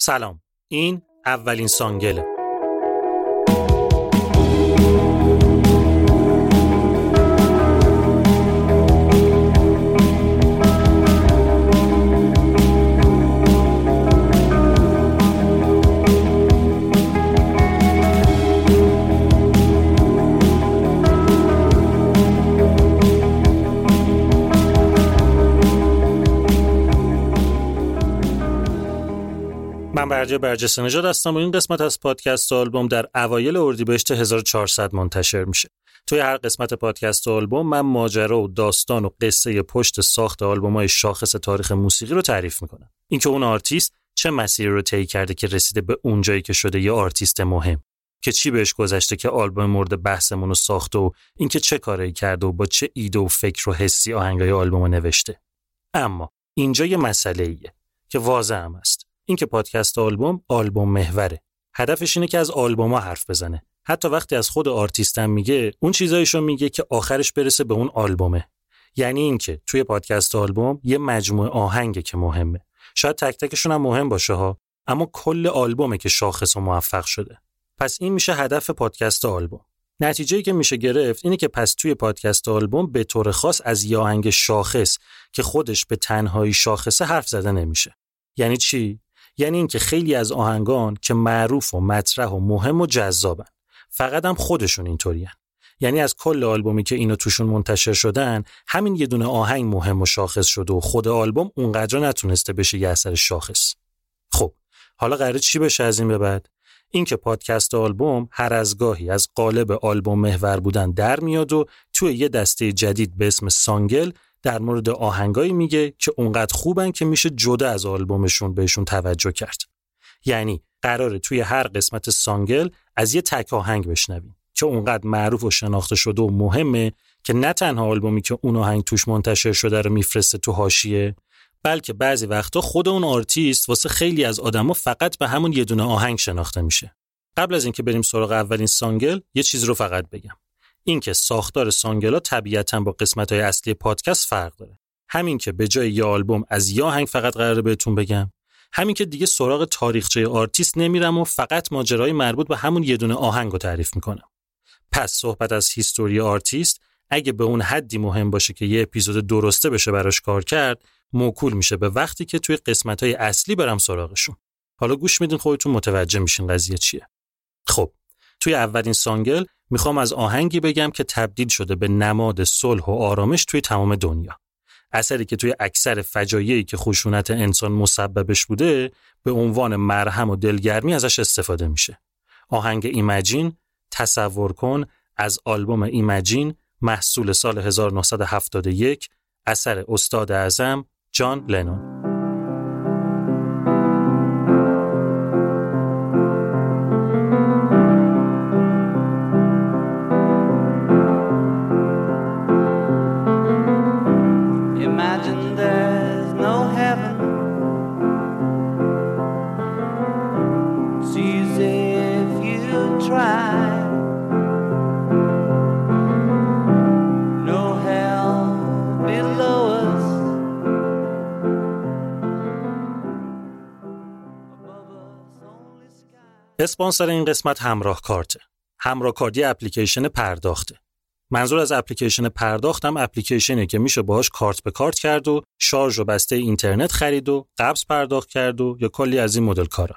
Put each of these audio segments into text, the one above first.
سلام. این اولین سانگله. من بردیا برجسته نژاد هستم و این قسمت از پادکست آلبوم در اوایل اردیبهشت 1400 منتشر میشه. توی هر قسمت پادکست آلبوم من ماجرا و داستان و قصه پشت ساخت آلبوم های شاخص تاریخ موسیقی رو تعریف می‌کنم. اینکه اون آرتیست چه مسیری رو طی کرده که رسیده به اونجایی که شده یه آرتیست مهم که چی بهش گذشته که آلبوم مورد بحثمون رو ساخته و اینکه چه کاری کرده و با چه ایده و فکر و حسی آهنگای آلبوم نوشته. اما اینجا یه مسئله ایه که واضح هم است. اینکه پادکست آلبوم آلبوم محوره. هدفش اینه که از آلبوما حرف بزنه. حتی وقتی از خود آرتیستم میگه اون چیزایشو میگه که آخرش برسه به اون آلبومه. یعنی اینکه توی پادکست آلبوم یه مجموعه آهنگه که مهمه. شاید تک تکشون هم مهم باشه ها اما کل آلبومه که شاخص و موفق شده. پس این میشه هدف پادکست آلبوم. نتیجه که میشه گرفت اینه که پس توی پادکست آلبوم به طور خاص از یه آهنگ شاخص که خودش به تنهایی شاخصه حرف زده نمیشه. یعنی چی؟ یعنی اینکه خیلی از آهنگان که معروف و مطرح و مهم و جذابن فقط هم خودشون اینطورین یعنی از کل آلبومی که اینو توشون منتشر شدن همین یه دونه آهنگ مهم و شاخص شده و خود آلبوم اونقدر نتونسته بشه یه اثر شاخص. خب حالا قراره چی بشه از این به بعد؟ اینکه پادکست آلبوم هر از گاهی از قالب آلبوم محور بودن در میاد و توی یه دسته جدید به اسم سانگل در مورد آهنگایی میگه که اونقدر خوبن که میشه جدا از آلبومشون بهشون توجه کرد. یعنی قراره توی هر قسمت سانگل از یه تک آهنگ بشنویم که اونقدر معروف و شناخته شده و مهمه که نه تنها آلبومی که اون آهنگ توش منتشر شده رو میفرسته تو حاشیه بلکه بعضی وقتا خود اون آرتیست واسه خیلی از آدما فقط به همون یه دونه آهنگ شناخته میشه. قبل از اینکه بریم سراغ اولین سانگل یه چیز رو فقط بگم. اینکه ساختار سانگلا طبیعتا با قسمت های اصلی پادکست فرق داره. همین که به جای یه آلبوم از یه آهنگ فقط قراره بهتون بگم. همین که دیگه سراغ تاریخچه آرتیست نمیرم و فقط ماجرای مربوط به همون یه دونه آهنگ رو تعریف می‌کنم. پس صحبت از history آرتیست اگه به اون حدی مهم باشه که یه اپیزود درسته بشه براش کار کرد موکول میشه به وقتی که توی قسمت های اصلی برم سراغشون. حالا گوش میدین خودتون متوجه میشین قضیه چیه. خب توی اولین سانگل می‌خوام از آهنگی بگم که تبدیل شده به نماد صلح و آرامش توی تمام دنیا. اثری که توی اکثر فجایعی که خشونت انسان مسببش بوده به عنوان مرهم و دلگرمی ازش استفاده میشه. آهنگ ایمجین تصور کن از آلبوم ایمجین محصول سال 1971 اثر استاد اعظم جان لنون اسپانسر این قسمت همراه کارته. همراه کارت یه اپلیکیشن پرداخته. منظور از اپلیکیشن پرداخت هم اپلیکیشنه که میشه باهاش کارت به کارت کرد و شارژ و بسته اینترنت خرید و قبض پرداخت کرد و یا کلی از این مدل کارا.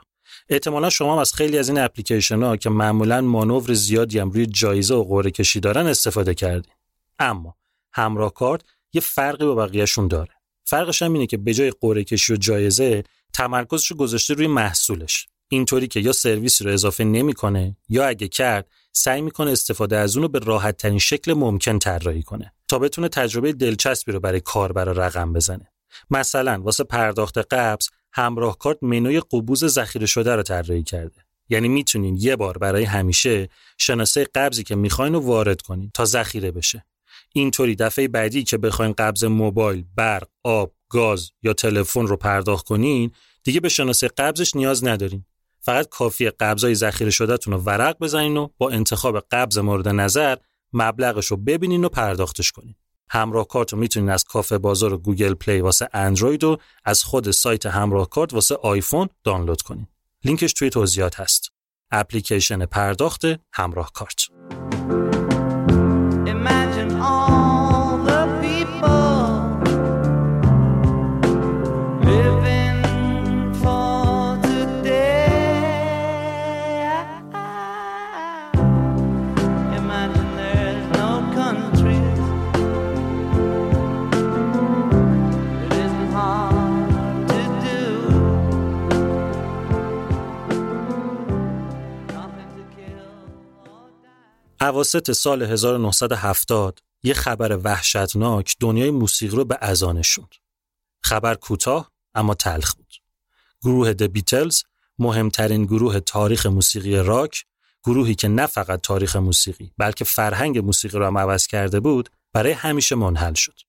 احتمالا شما هم از خیلی از این اپلیکیشن ها که معمولا مانور زیادی هم روی جایزه و قرعه کشی دارن استفاده کردین. اما همراه کارت یه فرقی با بقیهشون داره. فرقش هم اینه که به جای قرعه کشی و جایزه تمرکزش گذاشته روی محصولش. اینطوری که یا سرویس رو اضافه نمی‌کنه یا اگه کرد سعی می‌کنه استفاده از اون رو به راحت ترین شکل ممکن طراحی کنه تا بتونه تجربه دلچسبی رو برای کاربر رقم بزنه. مثلا واسه پرداخت قبض همراه کارت منوی قبوز ذخیره شده رو طراحی کرده. یعنی می‌تونین یه بار برای همیشه شناسه قبضی که می‌خواین رو وارد کنین تا ذخیره بشه. اینطوری دفعه بعدی که بخواین قبض موبایل، برق، آب، گاز یا تلفن رو پرداخت کنین دیگه به شناسه قبضش نیاز ندارین. فقط کافی قبضای ذخیره شدهتون رو ورق بزنین و با انتخاب قبض مورد نظر مبلغش رو ببینین و پرداختش کنین. همراه کارت رو می‌تونین از کافه بازار و گوگل پلی واسه اندروید و از خود سایت همراه کارت واسه آیفون دانلود کنین. لینکش توی توضیحات هست. اپلیکیشن پرداخت همراه کارت. اواسط سال 1970 یه خبر وحشتناک دنیای موسیقی رو به ازانشوند. خبر کوتاه اما تلخ بود. گروه د بیتلز مهمترین گروه تاریخ موسیقی راک گروهی که نه فقط تاریخ موسیقی بلکه فرهنگ موسیقی رو هم عوض کرده بود برای همیشه منحل شد.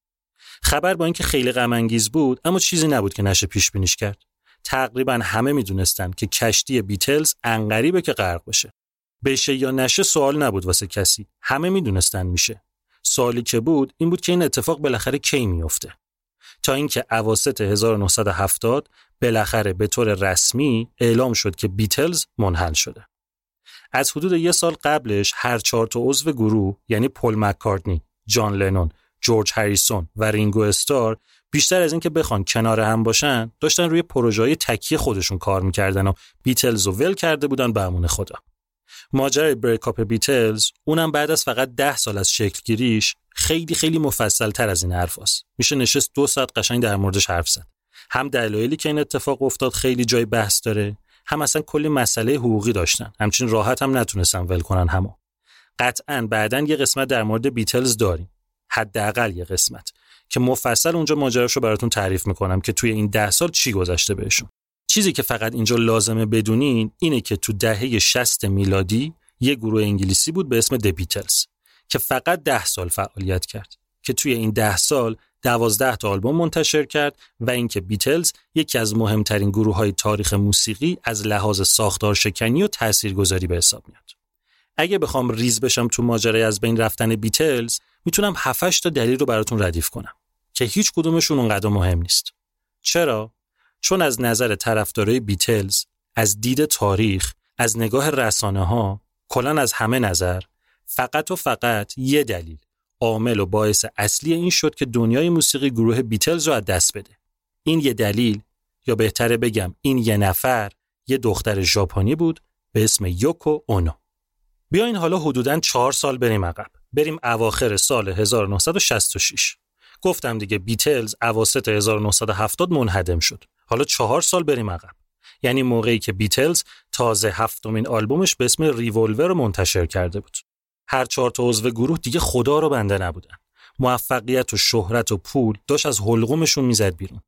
خبر با اینکه خیلی غم بود اما چیزی نبود که نشه پیش بینیش کرد. تقریبا همه می‌دونستن که کشتی بیتلز انقریبه که غرق بشه. بشه یا نشه سوال نبود واسه کسی. همه می‌دونستن میشه. سوالی که بود این بود که این اتفاق بالاخره کی میفته تا اینکه اواسط 1970 بالاخره به طور رسمی اعلام شد که بیتلز منحل شده. از حدود یه سال قبلش هر چهار تا عضو گروه یعنی پل مکارتنی، جان لنون، جورج هریسون و رینگو استار بیشتر از اینکه بخوان کنار هم باشن داشتن روی پروژه تکیه خودشون کار می‌کردن و بیتلز رو ول کرده بودن به امون خدا. ماجرای بریکاپ بیتلز اونم بعد از فقط ده سال از شکل گیریش خیلی خیلی مفصل تر از این حرف هست. میشه نشست دو ساعت قشنگ در موردش حرف زد. هم دلایلی که این اتفاق افتاد خیلی جای بحث داره هم اصلا کلی مسئله حقوقی داشتن. همچین راحت هم نتونستن ول کنن همو. قطعا بعدا یه قسمت در مورد بیتلز داریم. حداقل یه قسمت. که مفصل اونجا ماجراش رو براتون تعریف می‌کنم که توی این ده سال چی گذشته بهشون. چیزی که فقط اینجا لازمه بدونین اینه که تو دهه 60 میلادی یه گروه انگلیسی بود به اسم د بیتلز که فقط ده سال فعالیت کرد که توی این ده سال دوازده تا آلبوم منتشر کرد و اینکه بیتلز یکی از مهمترین گروه های تاریخ موسیقی از لحاظ ساختار شکنی و تاثیرگذاری به حساب میاد. اگه بخوام ریز بشم تو ماجرای از بین رفتن بیتلز می‌تونم 7 تا دلیل رو براتون ردیف کنم که هیچ کدومشون اونقدر مهم نیست. چرا؟ چون از نظر طرفدارای بیتلز از دید تاریخ از نگاه رسانه ها کلا از همه نظر فقط و فقط یه دلیل عامل و باعث اصلی این شد که دنیای موسیقی گروه بیتلز رو از دست بده. این یه دلیل یا بهتره بگم این یه نفر یه دختر ژاپنی بود به اسم یوکو اونو بیاین حالا حدوداً چهار سال بریم عقب. بریم اواخر سال 1966 گفتم دیگه بیتلز اواسط 1970 منهدم شد. حالا چهار سال بریم عقب. یعنی موقعی که بیتلز تازه هفتمین آلبومش به اسم ریولور رو منتشر کرده بود. هر چهار تا عضو گروه دیگه خدا رو بنده نبودن. موفقیت و شهرت و پول داشت از حلقومشون می‌زد بیرون.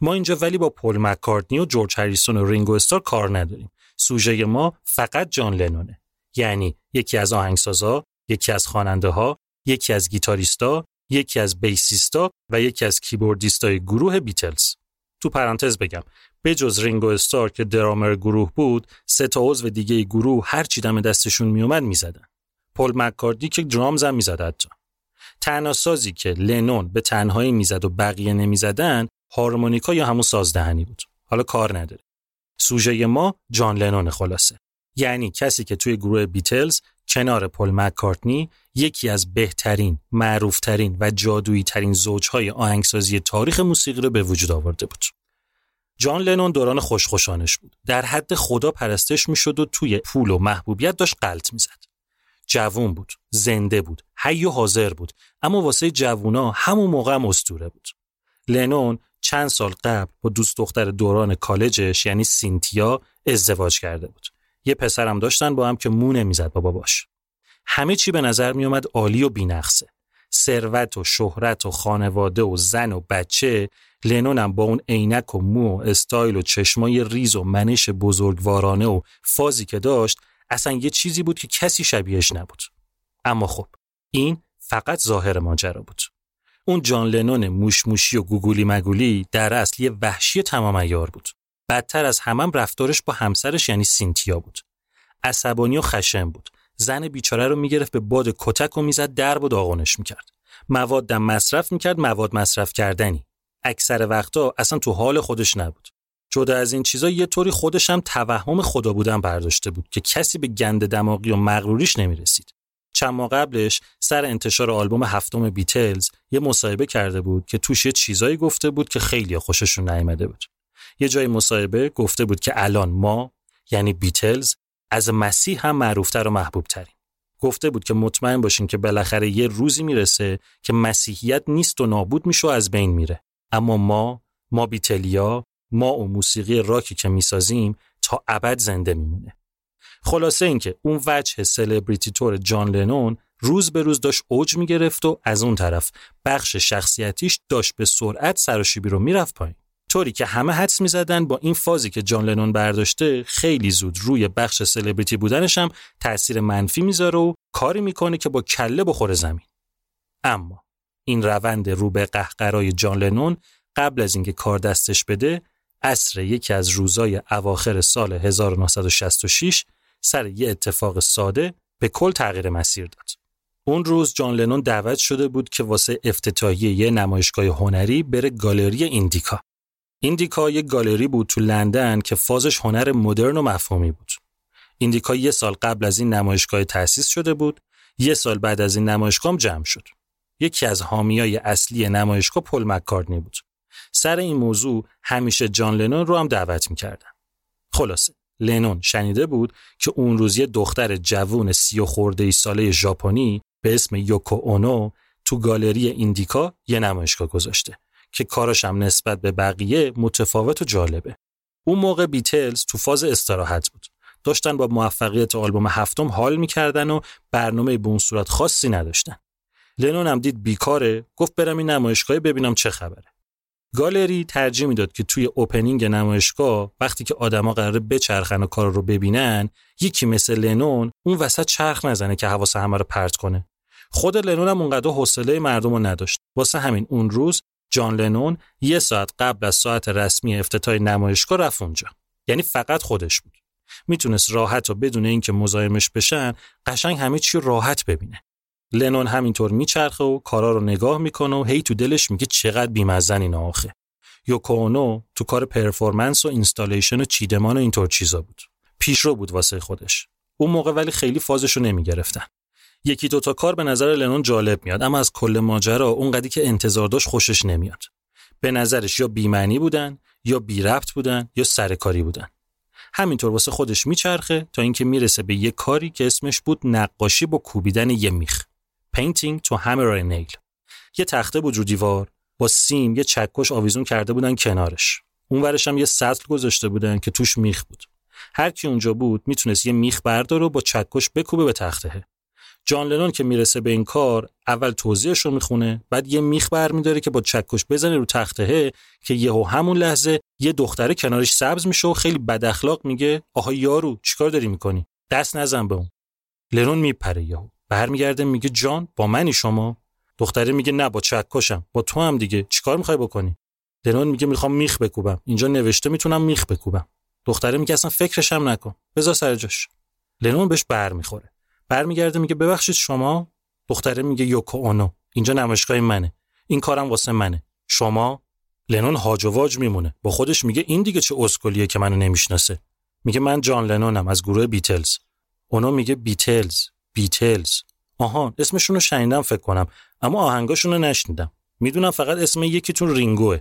ما اینجا ولی با پل مکارتنی و جورج هریسون و رینگو استار کار نداریم. سوژه ما فقط جان لنونه. یعنی یکی از آهنگسازا یکی از خواننده ها یکی از گیتاریستا یکی از bassist ا و یکی از keyboardist ای گروه بیتلز. تو پرانتز بگم. به جز رینگو استار که درامر گروه بود سه تا عضو دیگه گروه هر چی دم دستشون میومد می‌زدن. پل مکارتنی که drums هم می‌زد حتی. تنها سازی که لنون به تنهایی می‌زد و بقیه نمی‌زدن هارمونیکا یا همون سازدهنی بود. حالا کار نداره. سوژه ما جان لنون خلاصه. یعنی کسی که توی گروه بیتلز کنار پل مکارتنی یکی از بهترین، معروفترین و جادویی ترین زوجهای آهنگسازی تاریخ موسیقی رو به وجود آورده بود. جان لنون دوران خوشخوشانش بود. در حد خدا پرستش می‌شد و توی پول و محبوبیت داشت قلط می‌زد. جوون بود، زنده بود، حی و حاضر بود، اما واسه جوونا همون موقع هم اسطوره بود. لنون چند سال قبل با دوست دختر دوران کالجش یعنی سینتیا ازدواج کرده بود. یه پسرم داشتن با هم که مونه می‌زد با باباش. همه چی به نظر می اومد عالی و بینقصه. ثروت و شهرت و خانواده و زن و بچه لنونم با اون عینک و مو و استایل و چشمای ریز و منش بزرگوارانه و فازی که داشت اصلا یه چیزی بود که کسی شبیهش نبود. اما خب این فقط ظاهر ماجرا بود. اون جان لنون موشموشی و گوگولی مگولی در اصل یه وحشی تمام ایار بود. بدتر از همم رفتارش با همسرش یعنی سینتیا بود. عصبانی و خشم بود. زن بیچاره رو می‌گرفت به باد کتک و می‌زد درب و داغونش می‌کرد. موادم مصرف می‌کرد مواد مصرف کردنی. اکثر وقتا اصلا تو حال خودش نبود. جدا از این چیزا یه طوری خودش هم توهم خدا بودن برداشته بود که کسی به گند دماغی و مغروریش نمی‌رسید. چند ماه قبلش سر انتشار آلبوم هفتم بیتلز یه مصاحبه کرده بود که توش یه چیزایی گفته بود که خیلی خوششون نیامده بود. یه جای مصاحبه گفته بود که الان ما یعنی بیتلز از مسیح هم معروفتر و محبوب ترین. گفته بود که مطمئن باشین که بالاخره یه روزی می‌رسه که مسیحیت نیست و نابود میشه و از بین میره. اما ما ما بیتلیا ما و موسیقی راکی که می‌سازیم تا ابد زنده میمونه. خلاصه اینکه اون وجه سلبریتی تور جان لنون روز به روز داشت اوج می‌گرفت و از اون طرف بخش شخصیتیش داشت به سرعت سراشیبی رو می‌رفت پایین. طوری که همه حدس می‌زدن با این فازی که جان لنون برداشته خیلی زود روی بخش سلبریتی بودنش هم تاثیر منفی می‌ذاره و کاری می‌کنه که با کله بخوره زمین اما این روند رو به قهقرای جان لنون قبل از اینکه کار دستش بده عصر یکی از روزای اواخر سال 1966 سر یه اتفاق ساده به کل تغییر مسیر داد. اون روز جان لنون دعوت شده بود که واسه افتتاحیه یه نمایشگاه هنری بره گالری ایندیکا. ایندیکا یه گالری بود تو لندن که فازش هنر مدرن و مفهومی بود. ایندیکا یه سال قبل از این نمایشگاه تأسیس شده بود، یه سال بعد از این نمایشگاه جمع شد. یکی از حامیای اصلی نمایشگاه پل مکارتنی بود. سر این موضوع همیشه جان لنون رو هم دعوت می‌کردن. خلاصه لنون شنیده بود که اون روز یه دختر جوون سی و خورده ای ساله ژاپنی به اسم یوکو اونو تو گالری ایندیکا یه نمایشگاه گذاشته که کاراش هم نسبت به بقیه متفاوت و جالبه. اون موقع بیتلز تو فاز استراحت بود. داشتن با موفقیت آلبوم هفتم حال می‌کردن و برنامه به اون صورت خاصی نداشتن. لنون هم دید بیکاره گفت برم این نمایشگاه ببینم چه خبره. گالری ترجیح می‌داد که توی اوپنینگ نمایشگاه وقتی که آدما قراره بچرخن و کار رو ببینن یکی مثل لنون اون وسط چرخ نزنه که حواس همه رو پرت کنه خود لنون هم اونقدر حوصله مردم رو نداشت واسه همین اون روز جان لنون یه ساعت قبل از ساعت رسمی افتتاح نمایشگاه رفت اونجا. یعنی فقط خودش بود. می‌تونست راحت و بدون اینکه مزاحمش بشن قشنگ همه چی راحت ببینه. لنون همینطور میچرخه و کارا رو نگاه می‌کنه و هی تو دلش میگه چقدر بیمزه‌ن این آخه. یوکو اونو تو کار performance و installation و چیدمان و اینطور چیزا بود. پیشرو بود واسه خودش. اون موقع ولی خیلی فازش رو نمی‌گرفتن. یکی دوتا کار به نظر لنون جالب میاد اما از کل ماجرا اونقدی که انتظار داشت خوشش نمیاد. به نظرش یا بیمعنی بودن یا بی ربط بودن یا سرکاری بودن. همینطور واسه خودش میچرخه تا اینکه می‌رسه به یه کاری که اسمش بود نقاشی با کوبیدن یه میخ. To hammer a nail. یه تخته بود رو دیوار با سیم یه چکش آویزون کرده بودن کنارش. اون ورش هم یه سطل گذاشته بودن که توش میخ بود. هر کی اونجا بود می‌تونست یه میخ برداره و با چکش بکوبه به تخته. جان لنون که می‌رسه به این کار اول توضیحش رو می‌خونه بعد یه میخ برمیداره که با چکش بزنه رو تخته که یهو همون لحظه یه دختره کنارش سبز میشه و خیلی بد اخلاق میگه آها یارو چیکار داری می‌کنی؟ دست نزن به اون. لنون میپره یهو. برمیگرده میگه جان با منی شما؟ دختره میگه نه با چکشم. با تو هم دیگه. چیکار می‌خوای بکنی؟ لنون میگه می‌خوام میخ بکوبم. اینجا نوشته می‌تونم میخ بکوبم. دختره میگه اصلا فکرش نکن. بذار سر جاش. لنون بهش برمیخوره. برمیگرده میگه ببخشید شما؟ دختره میگه یوکو اونو اینجا نمایشگاه منه. این کارم واسه منه. شما لنون هاج میمونه. با خودش میگه این دیگه چه اسکلیه که منو نمی‌شناسه. میگه من جان لنونم از گروه بیتلز. اونو میگه بیتلز. بیتلز. آها اسمشون رو شنیدم فکر کنم. اما آهنگاشون رو نشنیدم. می‌دونم فقط اسم یکیتون رینگوه.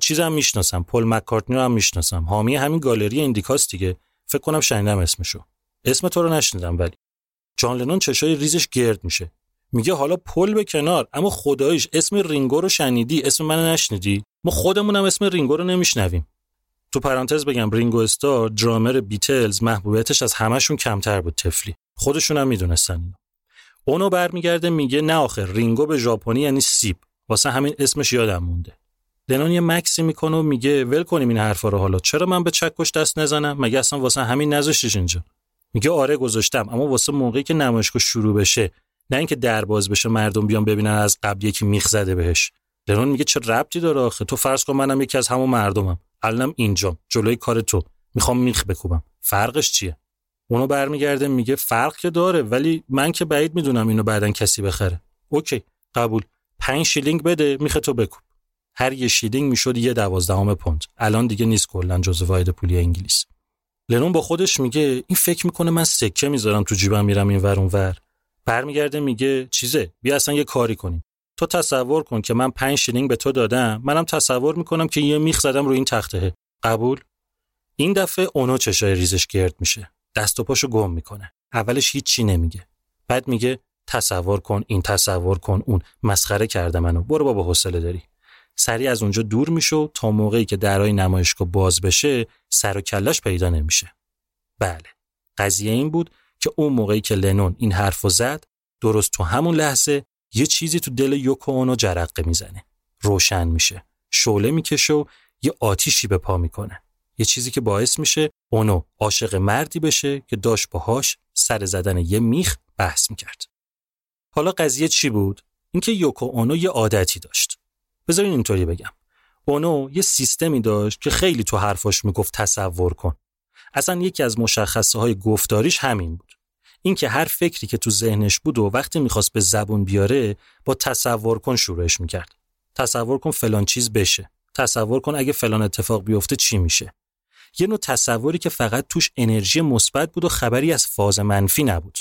چیزم می‌شناسم. پل مکارتنی رو هم می‌شناسم. حامی همین گالری ایندیکاست دیگه. فکر کنم شنیدم اسمشو. اسم تو رو نشنیدم ولی. جان لنون چشای ریزش گرد میشه. میگه حالا پل به کنار اما خداییش اسم رینگو رو شنیدی؟ اسم منو نشنیدی؟ ما خودمونم اسم رینگو رو نمیشنویم. تو پرانتز بگم رینگو استار درامر بیتلز محبوبیتش از همشون کمتر بود طفلی خودشون هم می‌دونستن اونو برمیگرده میگه نه آخر رینگو به ژاپنی یعنی سیب. واسه همین اسمش یادم مونده. لنون یه مکسی می‌کنه و میگه ول کنیم این حرفا رو حالا. چرا من به چکش دست نزنم؟ مگه اصلا واسه همین نذاشتیش اینجا؟ میگه آره گذاشتم اما واسه موقعی که نمایشگاه شروع بشه نه اینکه در باز بشه مردم بیان ببینن از قبل یکی میخ زده بهش. لنون میگه چه ربطی داره آخه؟ تو فرض کن منم یکی از همون مردمم. الانم اینجام جلوی کار تو. می‌خوام میخ بکوبم. فرقش چیه؟ اونو برمیگرده میگه فرق که داره ولی من که بعید می‌دونم اینو بعدن کسی بخره. OK قبول. پنج شیلینگ بده میخه تو بکوب. هر یه شیلینگ می‌شد یه دوازدهم پوند. الان دیگه نیست کلا جزو واحد پولی انگلیس. لنون با خودش میگه این فکر می‌کنه من سکه می‌ذارم تو جیبم میرم این ور اون ور. برمیگرده میگه چیزه بیا اصلا یه کاری کنیم. تو تصور کن که من پنج شیلینگ به تو دادم منم تصور می‌کنم که یه میخ زدم رو این تخته. قبول؟ این دفعه اونو چشای ریزش گرد میشه. دست و پاشو گم می‌کنه. اولش هیچی نمیگه. بعد میگه تصور کن این تصور کن اون مسخره کرده منو. برو بابا حوصله داری. سریع از اونجا دور میشه تا موقعی که درای نمایشگاه باز بشه سر و کلاش پیدا نمیشه. بله قضیه این بود که اون موقعی که لنون این حرفو زد درست تو همون لحظه یه چیزی تو دل یوکو اونو جرقه می‌زنه. روشن میشه. شعله می‌کشه و یه آتیشی به پا می‌کنه. یه چیزی که باعث میشه اونو عاشق مردی بشه که داشت باهاش سر زدن یه میخ بحث می‌کرد. حالا قضیه چی بود؟ اینکه یوکو اونو یه عادتی داشت. بذارین اینطوری بگم. اونو یه سیستمی داشت که خیلی تو حرفاش می‌گفت تصور کن. اصلا یکی از مشخصه های گفتاریش همین بود. اینکه هر فکری که تو ذهنش بود و وقتی می‌خواست به زبون بیاره با تصور کن شروعش می‌کرد. تصور کن فلان چیز بشه. تصور کن اگه فلان اتفاق بیفته چی میشه. یه نوع تصوری که فقط توش انرژی مثبت بود و خبری از فاز منفی نبود.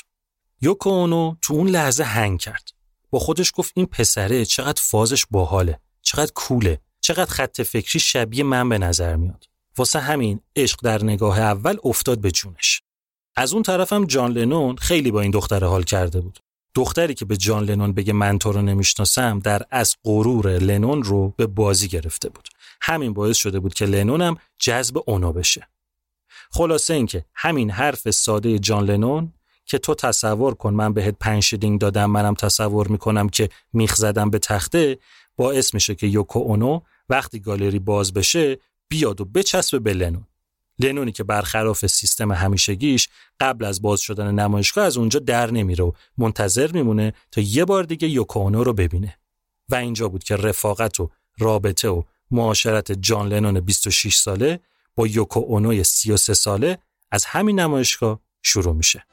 یوکو اونو تو اون لحظه هنگ کرد. با خودش گفت این پسره چقدر فازش باحاله. چقدر کوله چقدر خط فکری شبیه من به نظر میاد. واسه همین عشق در نگاه اول افتاد به جونش. از اون طرفم جان لنون خیلی با این دختر حال کرده بود. دختری که به جان لنون بگه من تو رو نمی‌شناسم در از غرور لنون رو به بازی گرفته بود. همین باعث شده بود که لنونم جذب اونو بشه. خلاصه اینکه همین حرف ساده جان لنون که تو تصور کن من بهت پنج دادم منم تصور می‌کنم که میخ زدم به تخته باعث میشه که یوکو اونو وقتی گالری باز بشه بیاد و بچسبه به لنون. لنونی که برخلاف سیستم همیشگیش قبل از باز شدن نمایشگاه از اونجا در نمیره و منتظر میمونه تا یه بار دیگه یوکو اونو رو ببینه. و اینجا بود که رفاقت و رابطه و معاشرت جان لنون 26 ساله با یوکو اونوی 33 ساله از همین نمایشگاه شروع میشه.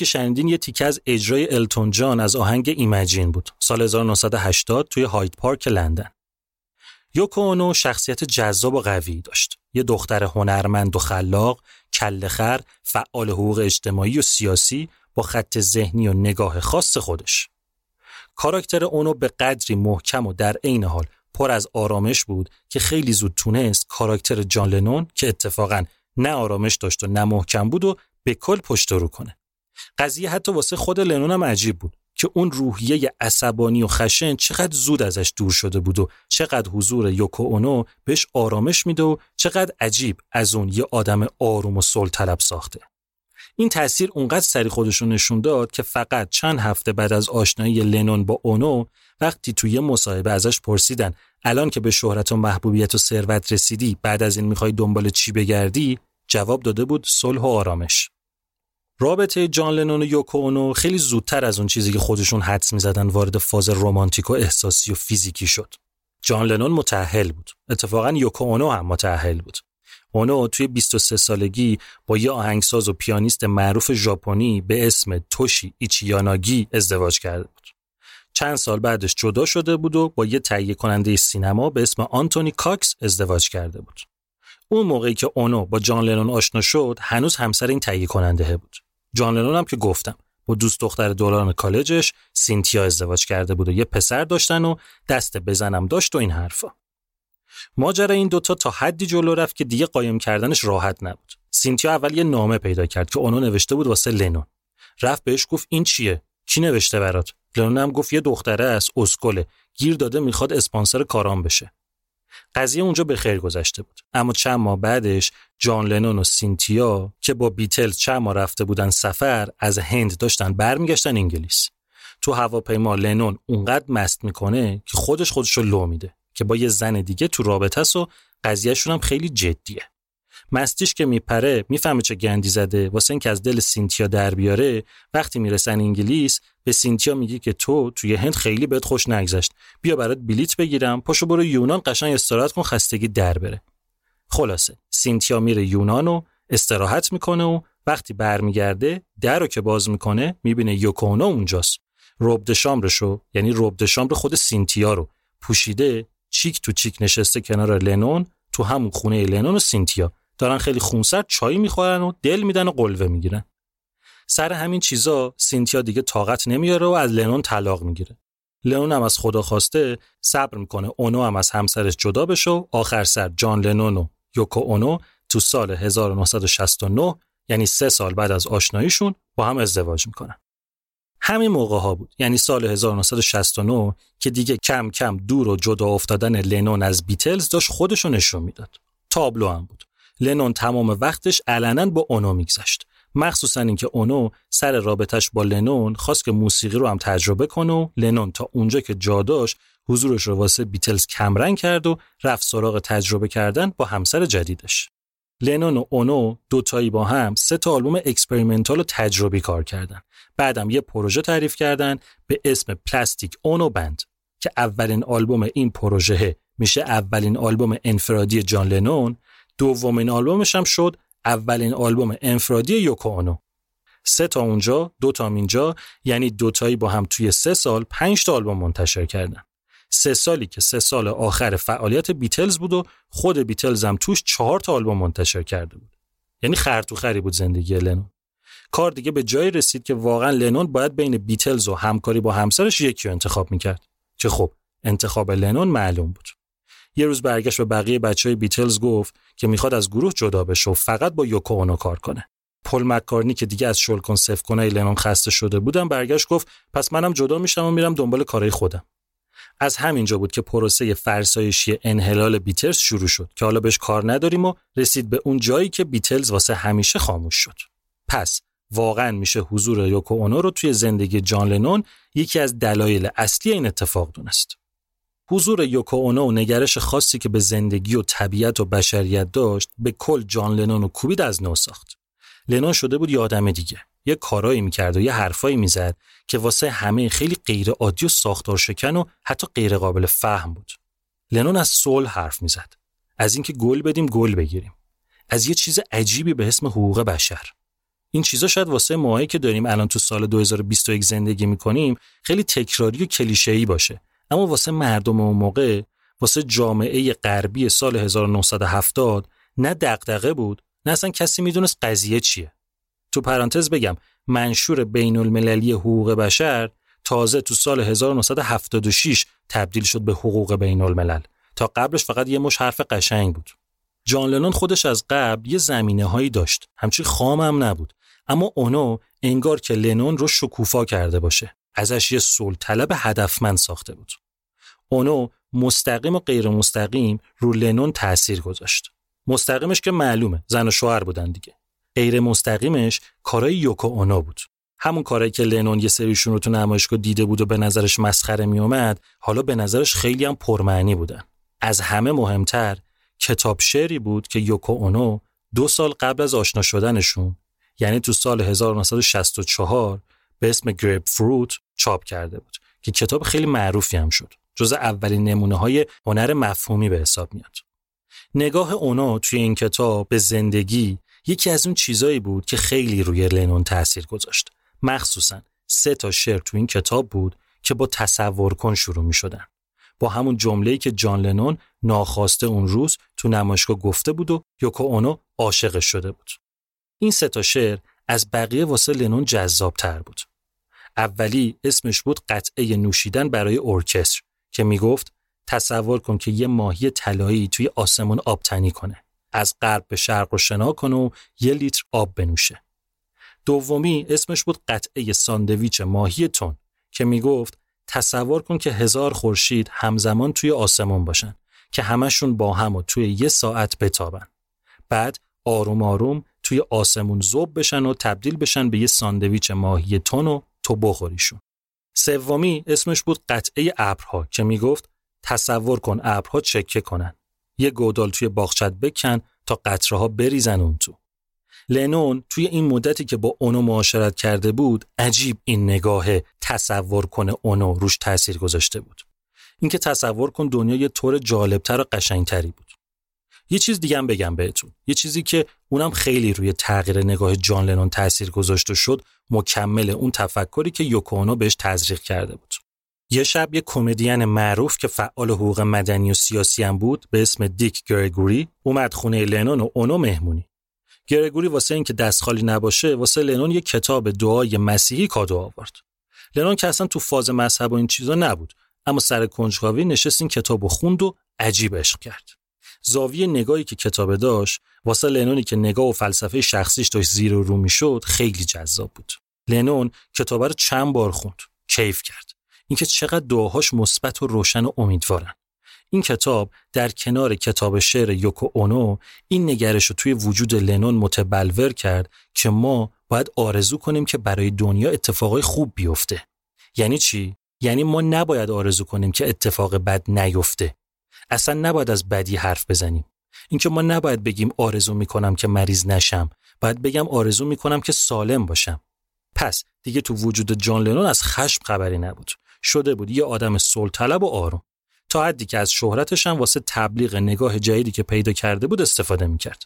که شنیدین یه تیکه از اجرای التون جان از آهنگ ایمجین بود. سال 1980 توی هاید پارک لندن. یوکو اونو شخصیت جذاب و قوی داشت. یه دختر هنرمند و خلاق کلخر فعال حقوق اجتماعی و سیاسی با خط ذهنی و نگاه خاص خودش. کاراکتر اونو به قدری محکم و در عین حال پر از آرامش بود که خیلی زود تونست کاراکتر جان لنون که اتفاقا نه آرامش داشت و نه محکم بود و به کل پشت رو کنه. قضیه حتی واسه خود لنون هم عجیب بود که اون روحیه عصبانی و خشن چقدر زود ازش دور شده بود و چقدر حضور یوکو اونو بهش آرامش میده و چقدر عجیب از اون یه آدم آروم و صلح طلب ساخته. این تاثیر اونقدر سری خودشون نشون داد که فقط چند هفته بعد از آشنایی لنون با اونو وقتی توی مصاحبه ازش پرسیدن الان که به شهرت و محبوبیت و ثروت رسیدی بعد از این می‌خوای دنبال چی بگردی؟ جواب داده بود صلح و آرامش. رابطه جان لنون و یوکو اونو خیلی زودتر از اون چیزی که خودشون حدس می‌زدن وارد فاز رمانتیک و احساسی و فیزیکی شد جان لنون متأهل بود اتفاقا یوکو اونو هم متأهل بود اونو توی 23 سالگی با یه آهنگساز و پیانیست معروف ژاپنی به اسم توشی ایچیاناگی ازدواج کرده بود. چند سال بعدش جدا شده بود و با یه تهیه کننده سینما به اسم آنتونی کاکس ازدواج کرده بود. اون موقعی که اونو با جان لنون آشنا شد هنوز همسر این تهیه کننده بود. جان لنون هم که گفتم. با دوست دختر دوران کالجش سینتیا ازدواج کرده بود و یه پسر داشتن و دست بزنم داشت و این حرفا. ماجرا این دوتا تا حدی جلو رفت که دیگه قایم کردنش راحت نبود. سینتیا اول یه نامه پیدا کرد که اونو نوشته بود واسه لنون. رفت بهش گفت این چیه؟ کی نوشته برات؟ لنون هم گفت یه دختره است اسکله. گیر داده می‌خواد اسپانسر کارام بشه. قضیه اونجا به خیر گذشته بود. اما چند ماه بعدش جان لنون و سینتیا که با بیتلز چند ماه رفته بودن سفر از هند داشتن برمیگشتن انگلیس. تو هواپیما لنون اونقدر مست می‌کنه که خودش خودش رو لو میده که با یه زن دیگه تو رابطه است و قضیهشون هم خیلی جدیه. مستیش که میپره می‌فهمه چه گندی زده. واسه اینکه از دل سینتیا در بیاره وقتی می‌رسن انگلیس به سینتیا میگه که تو توی هند خیلی بهت خوش نگذشت. بیا برات بلیت بگیرم. پاشو برو یونان قشنگ استراحت کن خستگی در بره. خلاصه سینتیا میره یونان و استراحت می‌کنه و وقتی برمیگرده در رو که باز می‌کنه می‌بینه یوکونا اونجاست. روب شامرشو یعنی روب شامر خود سینتیا رو پوشیده چیک تو چیک نشسته کنار لنون تو همون خونه لنون و سینتیا. دارن خیلی خونسرد چای می‌خورن و دل میدن و قلوه می‌گیرن. سر همین چیزا سینتیا دیگه طاقت نمیاره و از لنون طلاق می‌گیره. لنون هم از خدا خواسته صبر می‌کنه. اونو هم از همسرش جدا بشه آخر سر جان لنون و یوکو اونو تو سال 1969 یعنی سه سال بعد از آشناییشون با هم ازدواج می‌کنن. همین موقع ها بود. یعنی سال 1969 که دیگه کم کم دور و جدا افتادن لنون از بیتلز داشت خودشو نشون می‌داد. تابلو هم بود. لنون تمام وقتش علنا با اونو میگذشت. مخصوصا اینکه اونو سر رابطش با لنون خواست که موسیقی رو هم تجربه کنه و لنون تا اونجا که جا داشت حضورش رو واسه بیتلز کمرنگ کرد و رفت سراغ تجربه کردن با همسر جدیدش. لنون و اونو دوتایی با هم سه تا آلبوم experimental و تجربی کار کردن. بعدم یه پروژه تعریف کردن به اسم پلاستیک اونو بند که اولین آلبوم این پروژه میشه اولین آلبوم انفرادی جان لنون دومین آلبومش هم شد اولین آلبوم انفرادی یوکو اونو سه تا اونجا دو تا اینجا یعنی دوتایی با هم توی سه سال پنج تا آلبوم منتشر کردن. سه سالی که سه سال آخر فعالیت بیتلز بود و خود بیتلز هم توش چهار تا آلبوم منتشر کرده بود. یعنی خرطوخری بود زندگی لنون. کار دیگه به جایی رسید که واقعا لنون باید بین بیتلز و همکاری با همسرش یکی رو انتخاب می‌کرد. که خب انتخاب لنون معلوم بود. یه روز برگشت به بقیه بچه های بیتلز گفت که می‌خواد از گروه جدا بشه و فقط با یوکو اونو کار کنه. پل مکارنی که دیگه از شلکن سف کنه لنون خسته شده بودم برگشت گفت پس منم جدا میشم و میرم دنبال کارهای خودم. از همینجا بود که پروسه فرسایشی انحلال بیتلز شروع شد که حالا بهش کار نداریم و رسید به اون جایی که بیتلز واسه همیشه خاموش شد. پس واقعا میشه حضور یوکو اونو رو توی زندگی جان لنون یکی از دلایل اصلی این اتفاق دونست. حضور یوکو اونو و نگرش خاصی که به زندگی و طبیعت و بشریت داشت به کل جان لنون و کوبید از نو ساخت. لنون شده بود یه آدم دیگه. یه کارایی می‌کرد و یه حرفایی می‌زد که واسه همه خیلی غیر عادی و ساختار شکن و حتی غیر قابل فهم بود. لنون از صلح حرف می‌زد. از اینکه گل بدیم گل بگیریم. از یه چیز عجیبی به اسم حقوق بشر. این چیزا شاید واسه ماهایی که داریم الان تو سال 2021 زندگی می‌کنیم خیلی تکراری و کلیشه‌ای باشه اما واسه مردم اون موقع واسه جامعه غربی سال 1970 نه دغدغه بود نه اصلا کسی می‌دونست قضیه چیه. تو پرانتز بگم منشور بین المللی حقوق بشر تازه تو سال 1976 تبدیل شد به حقوق بین الملل تا قبلش فقط یه مش حرف قشنگ بود. جان لنون خودش از قبل یه زمینه هایی داشت. همچی خام هم نبود. اما اونو انگار که لنون رو شکوفا کرده باشه. ازش یه سول طلب هدفمند ساخته بود. اونو مستقیم و غیر مستقیم رو لنون تاثیر گذاشت. مستقیمش که معلومه زن و شوهر بودن دیگه. غیر مستقیمش کارای یوکو اونا بود. همون کارایی که لنون یه سریشون رو تو نمایشگاه دیده بود و به نظرش مسخره میومد حالا به نظرش خیلی هم پرمعنی بودن. از همه مهمتر کتاب شعری بود که یوکو اونو دو سال قبل از آشنا شدنشون یعنی تو سال 1964 به اسم گریپ فروت چاپ کرده بود که کتاب خیلی معروفی هم شد جز اولین نمونه های هنر مفهومی به حساب میاد نگاه اونو توی این کتاب به زندگی یکی از اون چیزایی بود که خیلی روی لنون تاثیر گذاشت مخصوصا سه تا شعر تو این کتاب بود که با تصور کن شروع می شدن. با همون جمله‌ای که جان لنون ناخواسته اون روز تو نمایشگاه گفته بود و یوکو اونو عاشقش شده بود. این سه تا شعر از بقیه واسه لنون جذاب تر بود. اولی اسمش بود قطعه نوشیدن برای ارکستر که می‌گفت تصور کن که یه ماهی طلایی توی آسمون آبتنی کنه. از غرب به شرق رو شنا کنه و یه لیتر آب بنوشه. دومی اسمش بود قطعه ساندویچ ماهی تون که می‌گفت تصور کن که هزار خورشید همزمان توی آسمون باشن که همشون با هم و توی یه ساعت بتابن. بعد آروم آروم توی آسمون زوب بشن و تبدیل بشن به یه ساندویچ ماهی تون و تو بخوریشون. سومی اسمش بود قطعه ابرها که می‌گفت تصور کن ابرها چکه کنن. یه گودال توی باغچت بکن تا قطره ها بریزن اون تو. لنون توی این مدتی که با اونو معاشرت کرده بود عجیب این نگاه تصور کنه اونو روش تاثیر گذاشته بود اینکه تصور کن دنیا یه طور جالبتر و قشنگتری بود یه چیز دیگه هم بگم بهتون. یه چیزی که اونم خیلی روی تغییر نگاه جان لنون تاثیر گذاشته شد مکمل اون تفکری که یوکونو بهش تزریق کرده بود. یه شب یه کمدین معروف که فعال حقوق مدنی و سیاسی هم بود به اسم دیک گرگوری اومد خونه لنون و اونو مهمونی. گرگوری واسه اینکه دست خالی نباشه واسه لنون یه کتاب دعای مسیحی کادو آورد. لنون که اصلا تو فاز مذهب و این چیزا نبود اما سر کنجکاوی نشست این کتاب و خوند و عجیب عشق کرد. زاویه نگاهی که کتاب داشت واسه لنونی که نگاه و فلسفه شخصیش داشت زیر و رو می‌شد خیلی جذاب بود. لنون کتاب رو چند بار خوند. کیف کرد. اینکه چقدر دعاهاش مثبت و روشن و امیدوارن. این کتاب در کنار کتاب شعر یوکو اونو این نگرش رو توی وجود لنون متبلور کرد که ما باید آرزو کنیم که برای دنیا اتفاقای خوب بیفته. یعنی چی؟ یعنی ما نباید آرزو کنیم که اتفاق بد نیفته. اصلا نباید از بدی حرف بزنیم. اینکه ما نباید بگیم آرزو می‌کنم که مریض نشم باید بگم آرزو می‌کنم که سالم باشم. پس دیگه تو وجود جان لنون از خشم خبری نبود. شده بود یه آدم صلح طلب و آروم. تا حدی که از شهرتش هم واسه تبلیغ نگاه جدیدی که پیدا کرده بود استفاده می‌کرد.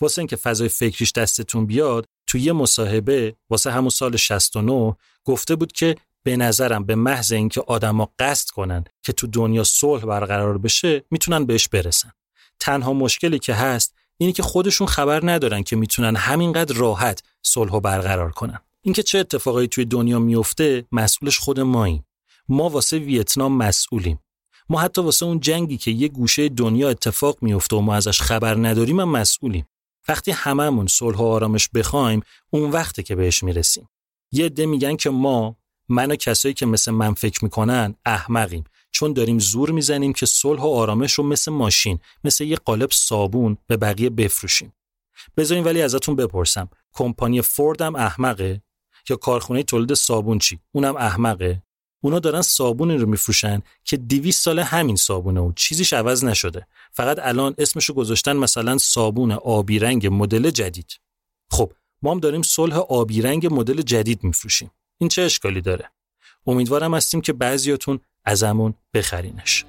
واسه اینکه فضای فکریش دستتون بیاد تو یه مصاحبه واسه همون سال 69 گفته بود که به نظرم به محض اینکه آدما قصد کنن که تو دنیا صلح برقرار بشه می‌تونن بهش برسن. تنها مشکلی که هست اینی که خودشون خبر ندارن که می‌تونن همینقدر راحت صلح برقرار کنن. اینکه چه اتفاقایی توی دنیا میفته مسئولش خود ماییم. ما واسه ویتنام مسئولیم. ما حتی واسه اون جنگی که یه گوشه دنیا اتفاق میفته و ما ازش خبر نداریم هم مسئولیم وقتی هممون صلح و آرامش بخوایم اون وقته که بهش می‌رسیم یه عده میگن که ما من و کسایی که مثل من فکر می‌کنن احمقیم. چون داریم زور می‌زنیم که صلح و آرامش رو مثل ماشین مثل یه قالب صابون به بقیه بفروشیم. بذارین ولی ازتون بپرسم کمپانی فورد هم احمقه؟ یا کارخونه تولید صابون چی؟ اونم احمقه؟ اونا دارن صابونی رو میفروشن که 200 سال همین صابونه و چیزیش عوض نشده. فقط الان اسمشو گذاشتن مثلا صابون آبی رنگ مدل جدید. خب ما هم داریم صلح آبی رنگ مدل جدید میفروشیم. این چه اشکالی داره امیدوارم هستیم که بعضیاتون ازمون بخرینش.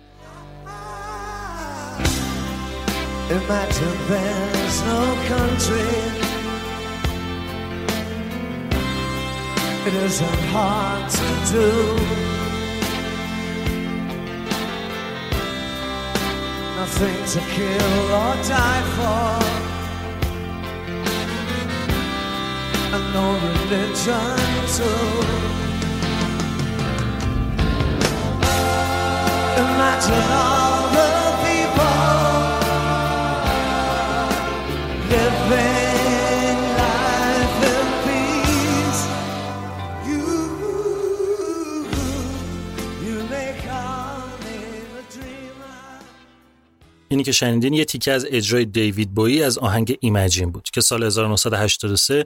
Nothing to kill or die for. And no religion too. Imagine all the people living. اینی که شنیدین یه تیکه از اجرای دیوید بویی از آهنگ ایمجین بود که سال 1983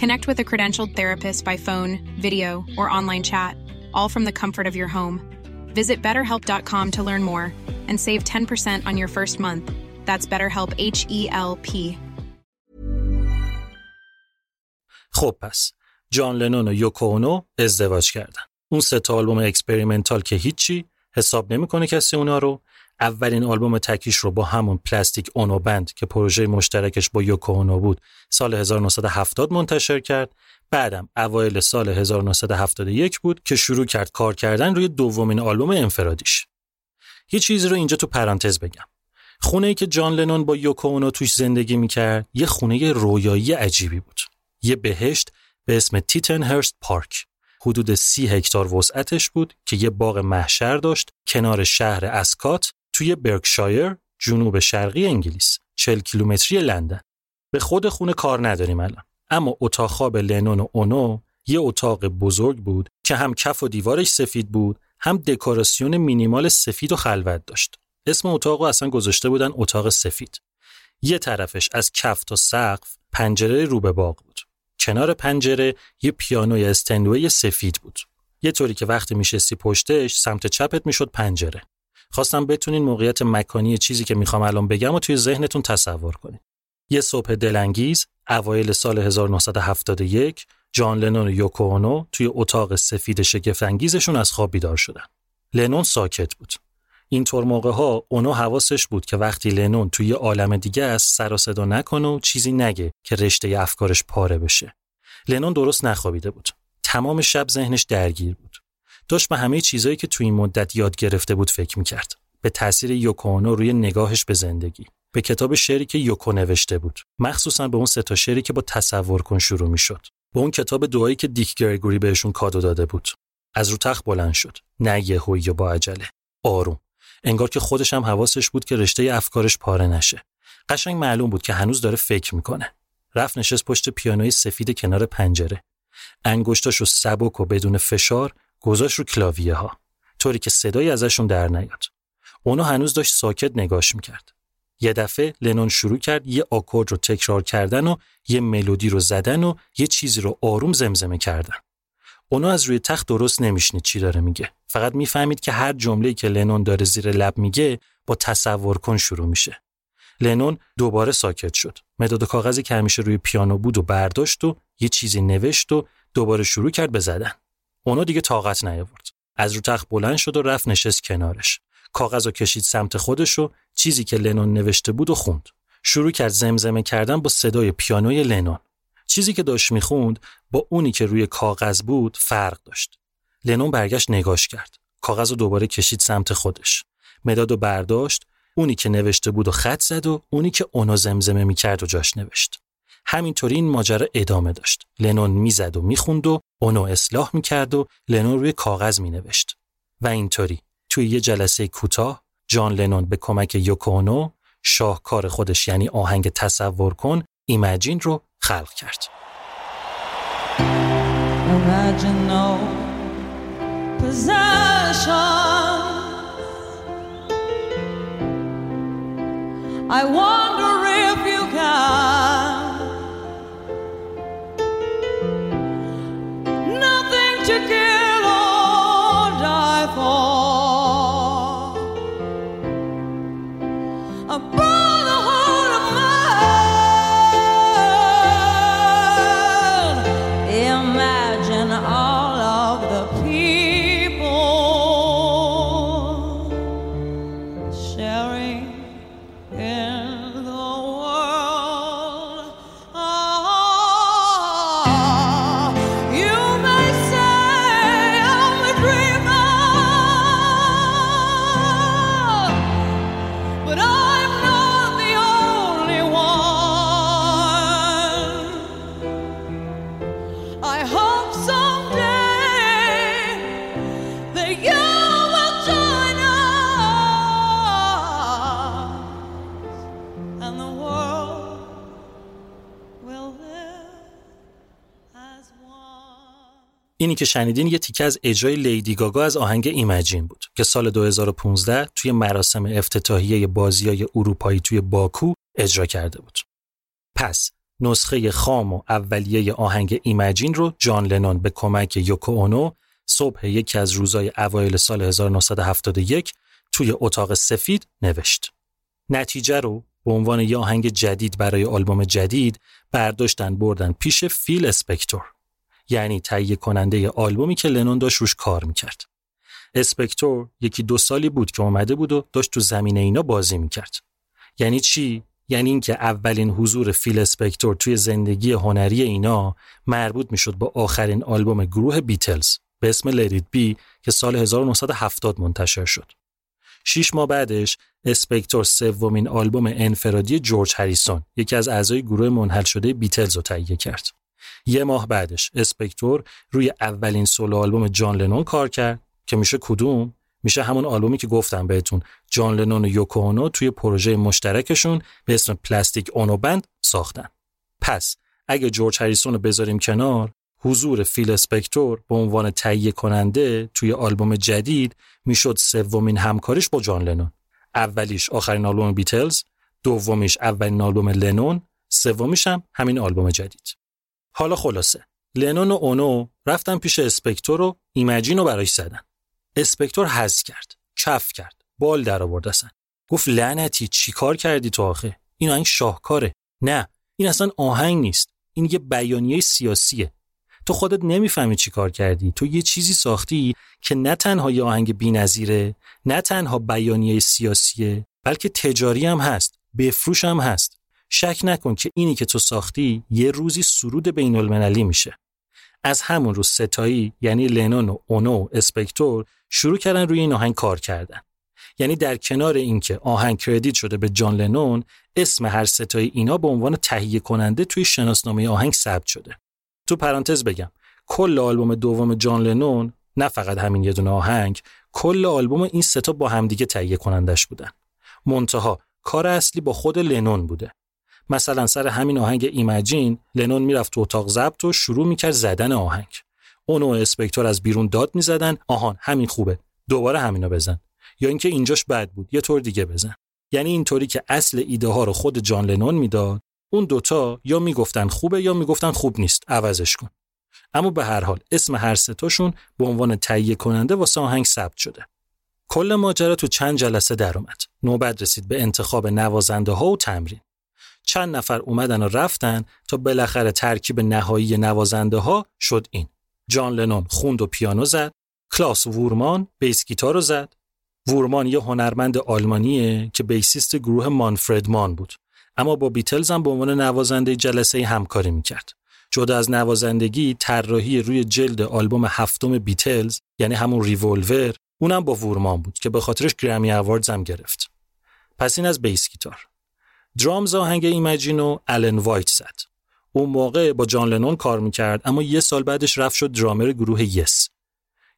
Connect with a credentialed therapist by phone, video, or online chat, all from the comfort of your home. Visit betterhelp.com to learn more and save 10% on your first month. That's BetterHelp H E L P. خب پس جان لنون و یوکو اونو ازدواج کردن. اون سه تا آلبوم اکسپریمنتال که هیچی حساب نمیکنه کسی اونا رو اولین آلبوم تکیش رو با همون Plastic Ono Band که پروژه مشترکش با یوکو اونو بود سال 1970 منتشر کرد. بعدم اوایل سال 1971 بود که شروع کرد کار کردن روی دومین آلبوم انفرادیش. یه چیزی رو اینجا تو پرانتز بگم. خونه ای که جان لنون با یوکو اونو توش زندگی می‌کرد یه خونه رویایی عجیبی بود. یه بهشت به اسم تیتن هرست پارک. حدود سی هکتار وسعتش بود که یه باغ محشر داشت کنار شهر اسکات توی برکشایر جنوب شرقی انگلیس 40 کیلومتری لندن. به خود خونه کار نداریم الان. اما اتاق خواب لنون و اونو یه اتاق بزرگ بود که هم کف و دیوارش سفید بود هم دکوراسیون مینیمال سفید و خلوت داشت. اسم اتاق رو اصلا گذاشته بودن اتاق سفید. یه طرفش از کف تا سقف پنجره رو به باغ بود. کنار پنجره یه پیانوی استنوی سفید بود. یه طوری که وقتی میشستی پشتش سمت چپت می‌شد پنجره. خواستم بتونین موقعیت مکانی چیزی که می‌خوام الان بگم و توی ذهنتون تصور کنید یه صبح دلانگیز اوایل سال 1971 جان لنون و یوکو اونو توی اتاق سفید شگفت انگیزشون از خواب بیدار شدن. لنون ساکت بود. اینطور موقع ها اونو حواسش بود که وقتی لنون توی عالم دیگه از سر و صدا نکنه و چیزی نگه که رشته افکارش پاره بشه. لنون درست نخوابیده بود. تمام شب ذهنش درگیر بود. داشت به همه چیزایی که توی این مدت یاد گرفته بود فکر می‌کرد. به تاثیر یوکو روی نگاهش به زندگی. به کتاب شعری که یوکو نوشته بود. مخصوصا به اون سه شعری که با تصور کن شروع می‌شد. به اون کتاب دعایی که دیک گرگوری بهشون کادو داده بود. از رو تخت بلند شد. نه یهویی با عجله. آروم. انگار که خودش هم حواسش بود که رشته افکارش پاره نشه. قشنگ معلوم بود که هنوز داره فکر می‌کنه. رفت نشست پشت پیانوی سفید کنار پنجره. انگشتاشو سبک و بدون فشار گذاشت رو کلاویه ها. طوری که صدایی ازشون در نیاد. اونو هنوز داشت ساکت نگاش می‌کرد. یه دفعه لنون شروع کرد یه آکورد رو تکرار کردن و یه ملودی رو زدن و یه چیزی رو آروم زمزمه کردن. اونو از روی تخت درست نمیشنید چی داره میگه. فقط می‌فهمید که هر جمله‌ای که لنون داره زیر لب میگه با تصور کن شروع میشه. لنون دوباره ساکت شد. مداد کاغذی که همیشه روی پیانو بود و برداشت و یه چیزی نوشت و دوباره شروع کرد به زدن. اونو دیگه طاقت نیاورد. از رو تخت بلند شد و رفت نشست کنارش. کاغذ کشید سمت خودش و چیزی که لنون نوشته بود و خوند. شروع کرد زمزمه کردن با صدای پیانوی لنون. چیزی که داشت می‌خوند با اونی که روی کاغذ بود فرق داشت. لنون برگشت نگاش کرد. کاغذ رو دوباره کشید سمت خودش. مداد و برداشت اونی که نوشته بود و خط زد و اونی که اونو زمزمه می‌کرد و جاش نوشت. همینطوری این ماجرا ادامه داشت. لنون می‌زد و می‌خوند و اونو اصلاح می‌کرد و لنون روی کاغذ مینوشت. و اینطوری توی یه جلسه کوتاه جان لنون به کمک یوکونو شاهکار خودش یعنی آهنگ تصور کن ایمجین رو خلق کرد. I wonder if you can. اینی که شنیدین یه تیکه از اجرای لیدی گاگا از آهنگ ایمجین بود که سال 2015 توی مراسم افتتاحیه بازیای اروپایی توی باکو اجرا کرده بود. پس نسخه خام و اولیه آهنگ ایمجین رو جان لنون به کمک یوکو اونو صبح یکی از روزای اوایل سال 1971 توی اتاق سفید نوشت. نتیجه رو به عنوان یه آهنگ جدید برای آلبوم جدید برداشتن بردن پیش فیل اسپکتور یعنی تهیه کننده آلبومی که لنون داشت روش کار می‌کرد. اسپکتور یکی دو سالی بود که اومده بود و داشت تو زمینه اینا بازی می‌کرد. یعنی چی؟ یعنی اینکه اولین حضور فیل اسپکتور توی زندگی هنری اینا مربوط می‌شد با آخرین آلبوم گروه بیتلز به اسم Let It Be که سال 1970 منتشر شد. شیش ماه بعدش اسپکتور سومین آلبوم انفرادی جورج هریسون یکی از اعضای گروه منحل شده بیتلز رو تهیه کرد. یه ماه بعدش اسپکتور روی اولین سولو آلبوم جان لنون کار کرد که میشه کدوم؟ میشه همون آلبومی که گفتم بهتون. جان لنون و یوکو توی پروژه مشترکشون به اسم Plastic Ono Band ساختن. پس اگه جورج هریسون رو بذاریم کنار حضور فیل اسپکتور به عنوان تهیه کننده توی آلبوم جدید می‌شد سومین همکاریش با جان لنون. اولیش آخرین آلبوم بیتلز دومیش اولین آلبوم لنون سومیش هم همین آلبوم جدید. حالا خلاصه. لنون و اونو رفتن پیش اسپکتور و ایمجین رو براش زدن. اسپکتور حذف کرد کف کرد بال در آورد اصلا. گفت لعنتی چی کار کردی تو آخه؟ این آهنگ شاهکاره. نه این اصلا آهنگ نیست. این یه بیانیه سیاسیه. تو خودت نمی‌فهمی چی کار کردی. تو یه چیزی ساختی که نه تنها یه آهنگ بی‌نظیره نه تنها بیانیه سیاسیه بلکه تجاری هم هست بفروش هم هست. شک نکن که اینی که تو ساختی یه روزی سرود بین المللی میشه. از همون روز ستایی یعنی لنون و اونو و اسپکتور شروع کردن روی این آهنگ کار کردن. یعنی در کنار اینکه آهنگ کردیت شده به جان لنون اسم هر ستایی اینا به عنوان تهیه کننده توی شناسنامه آهنگ ثبت شده. تو پرانتز بگم کل آلبوم دوم جان لنون نه فقط همین یه دونه آهنگ کل آلبوم این ستا با همدیگه تهیه کنندش بودن. منتها کار اصلی با خود لنون بوده. مثلا سر همین آهنگ ایمجین لنون می‌رفت تو اتاق ضبط و شروع می‌کرد زدن آهنگ. اون و اسپکتور از بیرون داد می‌زدن آهان همین خوبه. دوباره همینو بزن. یا اینکه اینجاش بد بود یه طور دیگه بزن. یعنی اینطوری که اصل ایده ها رو خود جان لنون می‌داد اون دوتا یا می‌گفتن خوبه یا می‌گفتن خوب نیست عوضش کن. اما به هر حال اسم هر ستاشون به عنوان تهیه کننده واسه آهنگ ثبت شده. کل ماجرا تو چند جلسه در اومد نوبت رسید به انتخاب نوازنده ها و تمرین. چند نفر اومدن و رفتن تا بالاخره ترکیب نهایی نوازنده ها شد این. جان لنون خوند و پیانو زد. کلاس وورمان بیس گیتار رو زد. وورمان یه هنرمند آلمانیه که بیسیست گروه مانفردمان بود. اما با بیتلز هم به عنوان نوازنده جلسه همکاری می‌کرد. جدا از نوازندگی طراحی روی جلد آلبوم هفتم بیتلز یعنی همون ریولور اونم با وورمان بود که به خاطرش Grammy Awards هم گرفت. پس این از bass گیتار. drums آهنگ Imagine و الن وایت زد. اون موقع با جان لنون کار می‌کرد اما یه سال بعدش رفت شد درامر گروه Yes.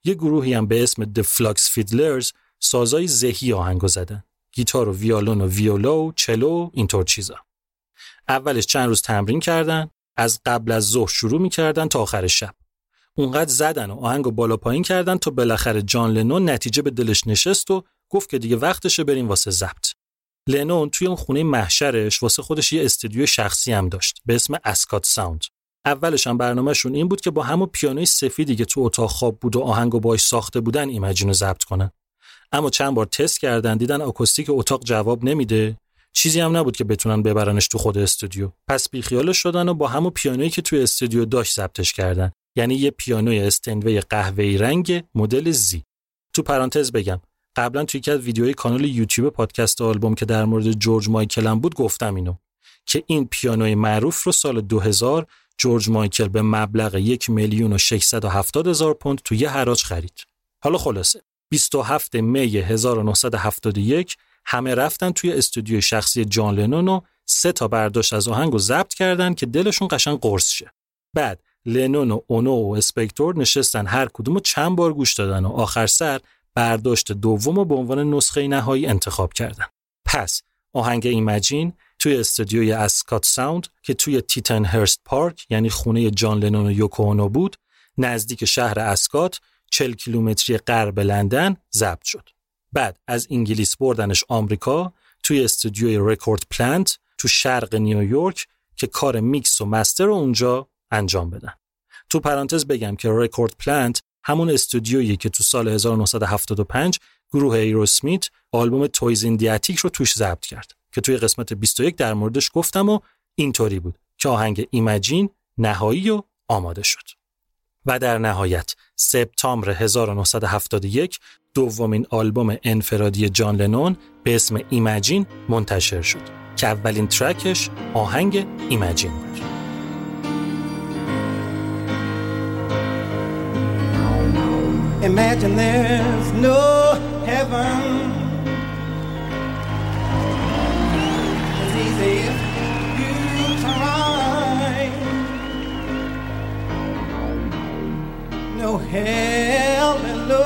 یه گروهی هم به اسم The Flux Fiddlers سازای زهی آهنگو زدن. گیتار و ویالون و ویولا و چلو اینطور چیزا. اولش چند روز تمرین کردن از قبل از ظهر شروع می‌کردن تا آخر شب. اونقدر زدن و آهنگو بالا پایین کردن تا بالاخره جان لنون نتیجه به دلش نشست و گفت که دیگه وقتشه بریم واسه ضبط. لنون توی اون خونه محشرش واسه خودش یه استودیو شخصی هم داشت به اسم Ascot Sound. اولش هم برنامهشون این بود که با همون پیانوی سفیدی که تو اتاق خواب بود و آهنگو باش ساخته بودن Imagine و ضبط کنن. اما چند بار تست کردن دیدن آکوستیک اتاق جواب نمیده. چیزی هم نبود که بتونن ببرنش تو خود استودیو. پس بیخیالش شدن و با همون پیانویی که توی استودیو داشت ضبطش کردن. یعنی یه پیانوی استنوی قهوه‌ای رنگ مدل زی تو پرانتز بگم. قبلا توی یکی از ویدیوهای کانال یوتیوب پادکست آلبوم که در مورد جورج مایکل هم بود گفتم اینو که این پیانوی معروف رو سال 2000 جورج مایکل به مبلغ یک میلیون و 670 هزار پوند توی یه حراج خرید. حالا خلاصه 27 می 1971 همه رفتن توی استودیوی شخصی جان لنون و سه تا برداشت از آهنگ رو ضبط کردن که دلشون قشنگ قرص شه. بعد لنون و اونو و اسپکتور نشستن هر کدوم چند بار گوش دادن و آخر سر برداشت دوم رو به عنوان نسخه نهایی انتخاب کردن. پس آهنگ Imagine توی استودیوی Ascot Sound که توی Tittenhurst Park یعنی خونه جان لنون و یوکو بود نزدیک شهر اسکات 40 کیلومتری غرب لندن ضبط شد. بعد از انگلیس بردنش آمریکا توی استودیوی Record Plant تو شرق نیویورک که کار میکس و master رو اونجا انجام بدن. تو پرانتز بگم که Record Plant همون استودیویی که تو سال 1975 گروه Aerosmith آلبوم Toys in the Attic رو توش ضبط کرد که توی قسمت 21 در موردش گفتم و اینطوری بود که آهنگ ایمجین نهایی و آماده شد. و در نهایت سپتامبر 1971 دومین آلبوم انفرادی جان لنون به اسم ایمجین منتشر شد که اولین ترکش آهنگ ایمجین بود. Imagine there's no heaven. It's easy if you try. No hell and no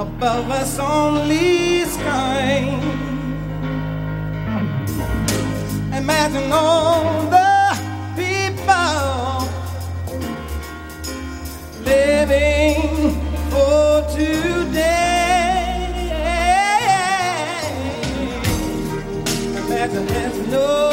above us only sky. Imagine all the living for today. Imagine there's no.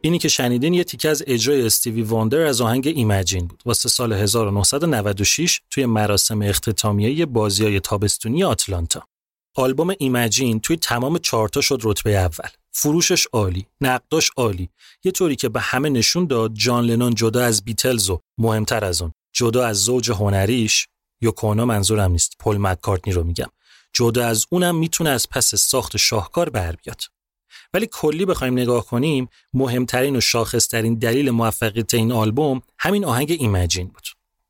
اینی که شنیدین یه تیکه از اجرای استیوی واندر از آهنگ ایمجین بود واسه سال 1996 توی مراسم اختتامیه بازی های تابستونی آتلانتا. آلبوم ایمجین توی تمام چارتا شد رتبه اول. فروشش عالی، نقداش عالی. یه طوری که به همه نشون داد جان لنون جدا از بیتلز و مهمتر از اون جدا از زوج هنریش یوکونا منظورم نیست پل مکارتنی رو میگم. جدا از اونم می‌تونه از پس ساخت شاهکار بر بیاد. ولی کلی بخوایم نگاه کنیم مهمترین و شاخصترین دلیل موفقیت این آلبوم همین آهنگ ایمجین بود.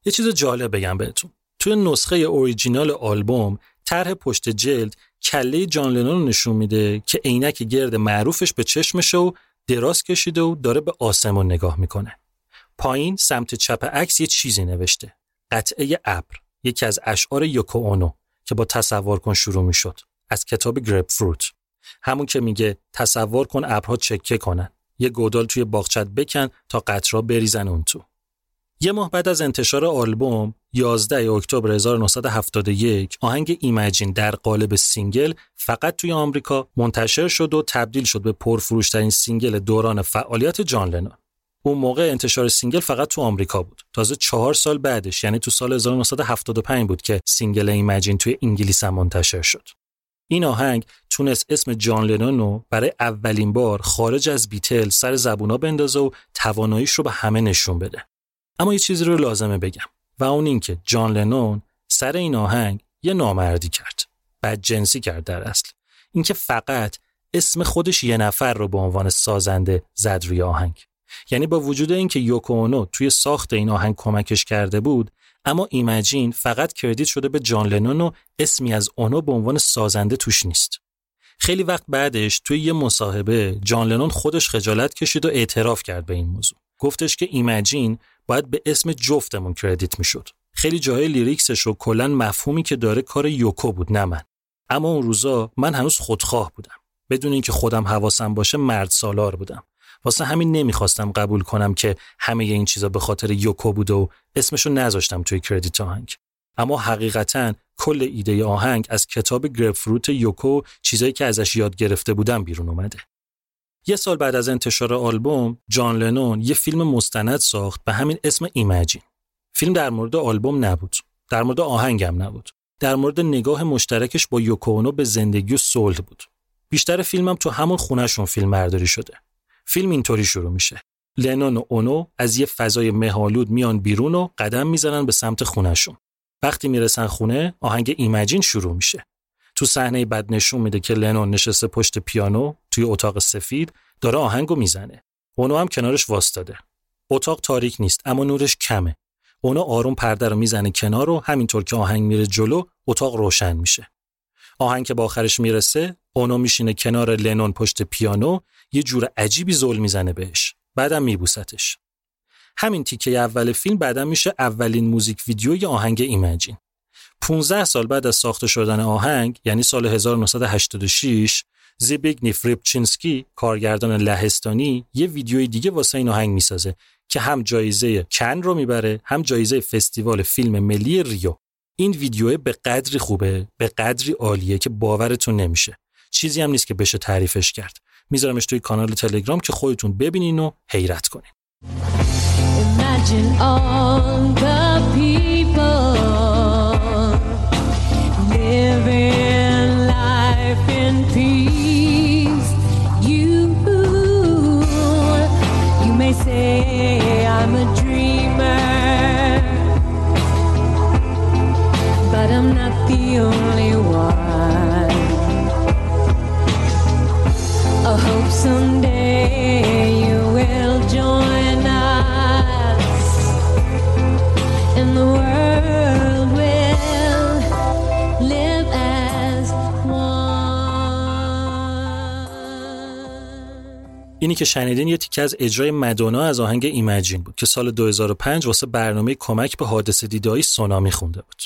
یه چیز جالب بگم بهتون. توی نسخه اوریجینال آلبوم طرح پشت جلد کله جان لنون نشون میده که عینک گرد معروفش به چشمشه و دراز کشیده و داره به آسمون نگاه می‌کنه. پایین سمت چپ عکس یه چیزی نوشته. قطعه ابر، یکی از اشعار یوکو اونو که با تصور کن شروع می‌شد. از کتاب Grapefruit. همون که میگه تصور کن ابرها چکه کنن. یه گودال توی باغچت بکن تا قطرا بریزن اون تو. یه ماه بعد از انتشار آلبوم 11 اکتبر 1971 آهنگ Imagine در قالب single فقط توی آمریکا منتشر شد و تبدیل شد به پرفروشترین single دوران فعالیت جان لنون. اون موقع انتشار single فقط تو آمریکا بود. تازه چهار سال بعدش یعنی تو سال 1975 بود که single Imagine توی انگلیس هم منتشر شد. این آهنگ تونست اسم جان لنون رو برای اولین بار خارج از بیتلز سر زبونا بندازه و تواناییش رو به همه نشون بده. اما یه چیزی رو لازمه بگم و اون این که جان لنون سر این آهنگ یه نامردی کرد. بد جنسی کرد در اصل. اینکه فقط اسم خودش یه نفر رو به عنوان سازنده زد روی آهنگ. یعنی با وجود اینکه یوکو اونو توی ساخت این آهنگ کمکش کرده بود اما Imagine فقط credit شده به جان لنون و اسمی از اونو به عنوان سازنده توش نیست. خیلی وقت بعدش توی یه مصاحبه جان لنون خودش خجالت کشید و اعتراف کرد به این موضوع. گفتش که Imagine باید به اسم جفتمون credit می‌شد. خیلی جای lyrics ش رو کلا مفهومی که داره کار یوکو بود نه من. اما اون روزا من هنوز خودخواه بودم. بدون اینکه خودم حواسم باشه مرد سالار بودم. واسه همین نمی‌خواستم قبول کنم که همه این چیزا به خاطر یوکو بود و اسمشو نذاشتم توی کردیت آهنگ. اما حقیقتا کل ایده آهنگ از کتاب گرفروت یوکو چیزایی که ازش یاد گرفته بودم بیرون اومده. یه سال بعد از انتشار آلبوم جان لنون یه فیلم مستند ساخت به همین اسم ایمجین. فیلم در مورد آلبوم نبود. در مورد آهنگم نبود. در مورد نگاه مشترکش با یوکونو به زندگی و صلح بود. بیشتر فیلمم تو همون خونهشون فیلم برداری شده. فیلم اینطوری شروع میشه. لنون و اونو از یه فضای مهالود میان بیرون و قدم می‌زنن به سمت خونهشون. وقتی می‌رسن خونه آهنگ ایمجین شروع میشه. تو صحنه بعد نشون میده که لنون نشسته پشت پیانو توی اتاق سفید داره آهنگو می‌زنه. اونو هم کنارش واستاده. اتاق تاریک نیست اما نورش کمه. اونو آروم پرده رو می‌زنه کنار و همینطور که آهنگ میره جلو اتاق روشن میشه. آهنگ که به آخرش می‌رسه اونو میشینه کنار لنون پشت پیانو یه جور عجیبی زل می‌زنه بهش. بعدم میبوستش. همین تیکه اول فیلم بعدا میشه اولین موزیک ویدیوی آهنگ Imagine. 15 سال بعد از ساخته شدن آهنگ یعنی سال 1986 زیبیگنیف ریپچینسکی کارگردان لهستانی یه ویدیوی دیگه واسه این آهنگ می‌سازه که هم جایزه کن رو می‌بره هم جایزه فستیوال فیلم ملی ریو. این ویدیو به قدری خوبه به قدری عالیه که باورتون نمیشه. چیزی هم نیست که بشه تعریفش کرد. میذارمش توی کانال تلگرام که خودتون ببینین و حیرت کنین. I'm a dreamer, but I'm not the only one. I hope someday you will join us in the world. اینی که شنیدین یه تیکه از اجرای مدونا از آهنگ ایمجین بود که سال 2005 واسه برنامه کمک به حادثه دیدایی سونامی خونده بود.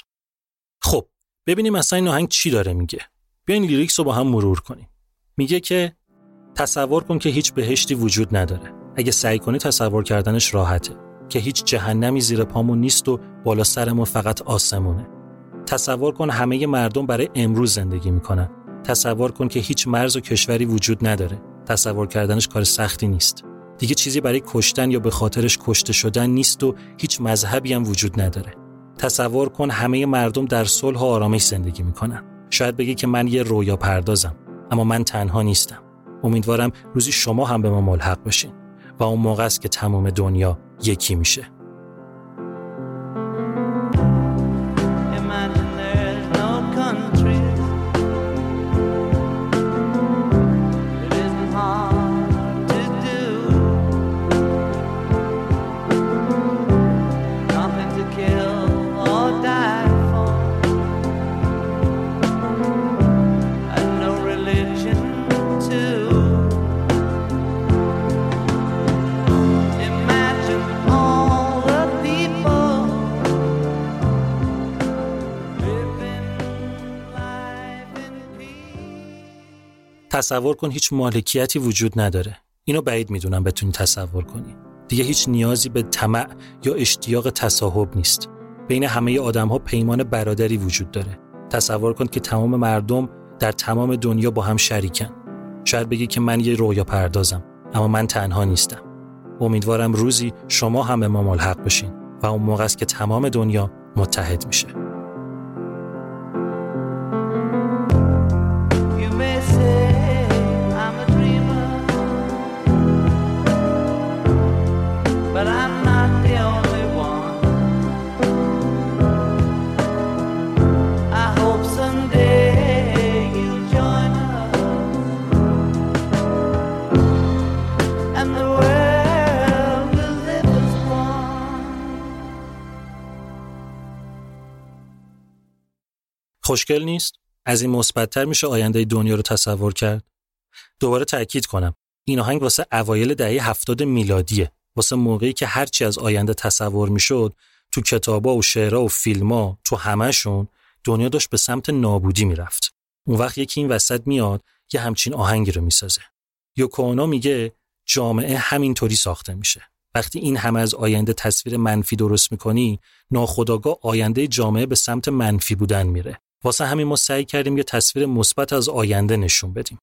خب ببینیم اصلا این آهنگ چی داره میگه. بیاین لیریکس رو با هم مرور کنیم. میگه که تصور کن که هیچ بهشتی وجود نداره. اگه سعی کنی تصور کردنش راحته که هیچ جهنمی زیر پامون نیست و بالا سرمون فقط آسمونه. تصور کن همه مردم برای امروز زندگی می‌کنن. تصور کن که هیچ مرز و کشوری وجود نداره. تصور کردنش کار سختی نیست. دیگه چیزی برای کشتن یا به خاطرش کشته شدن نیست و هیچ مذهبی هم وجود نداره. تصور کن همه مردم در صلح و آرامش زندگی می‌کنن. شاید بگی که من یه رویا پردازم اما من تنها نیستم. امیدوارم روزی شما هم به ما ملحق بشین و اون موقع است که تمام دنیا یکی میشه. تصور کن هیچ مالکیتی وجود نداره. اینو بعید می‌دونم بتونی تصور کنی. دیگه هیچ نیازی به طمع یا اشتیاق تصاحب نیست. بین همه آدم ها پیمان برادری وجود داره. تصور کن که تمام مردم در تمام دنیا با هم شریکن. شاید بگی که من یه رویا پردازم اما من تنها نیستم. امیدوارم روزی شما هم ما ملحق بشین و اون موقع است که تمام دنیا متحد میشه. خوشگل نیست؟ از این مثبتتر میشه آینده دنیا رو تصور کرد؟ دوباره تاکید کنم. این آهنگ واسه اوایل دهه هفتاد میلادیه. واسه موقعی که هرچی از آینده تصور می‌شد تو کتابا و شعرها و فیلما تو همهشون دنیا داشت به سمت نابودی می‌رفت. اون وقت یکی این وسط میاد یه همچین آهنگی رو می‌سازه. یوکونا میگه جامعه همینطوری ساخته میشه. وقتی این همه از آینده تصویر منفی درست می‌کنی ناخداگاه آینده جامعه به سمت منفی بودن میره. واسه همین ما سعی کردیم یه تصویر مثبت از آینده نشون بدیم.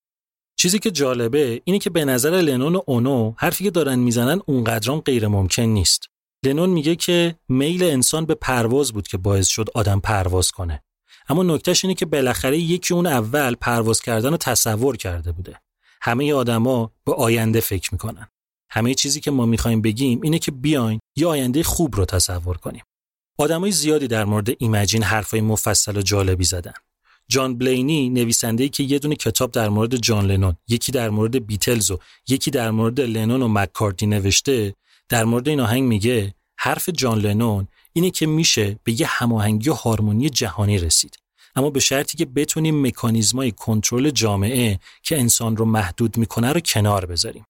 چیزی که جالبه اینه که به نظر لنون و اونو حرفی که دارن می‌زنن اونقدرام غیر ممکن نیست. لنون میگه که میل انسان به پرواز بود که باعث شد آدم پرواز کنه. اما نکتهش اینه که بالاخره یکی اون اول پرواز کردن رو تصور کرده بوده. همه آدما به آینده فکر می‌کنن. همه چیزی که ما می‌خوایم بگیم اینه که بیاین یه آینده خوب رو تصور کنیم. آدمای زیادی در مورد ایمجین حرفای مفصل و جالبی زدن. جان بلینی نویسنده که یه دونه کتاب در مورد جان لنون، یکی در مورد بیتلز و یکی در مورد لنون و مککارتی نوشته، در مورد این آهنگ میگه حرف جان لنون اینه که میشه به یه هماهنگی و هارمونی جهانی رسید. اما به شرطی که بتونیم مکانیزمای کنترل جامعه که انسان رو محدود می‌کنه رو کنار بذاریم.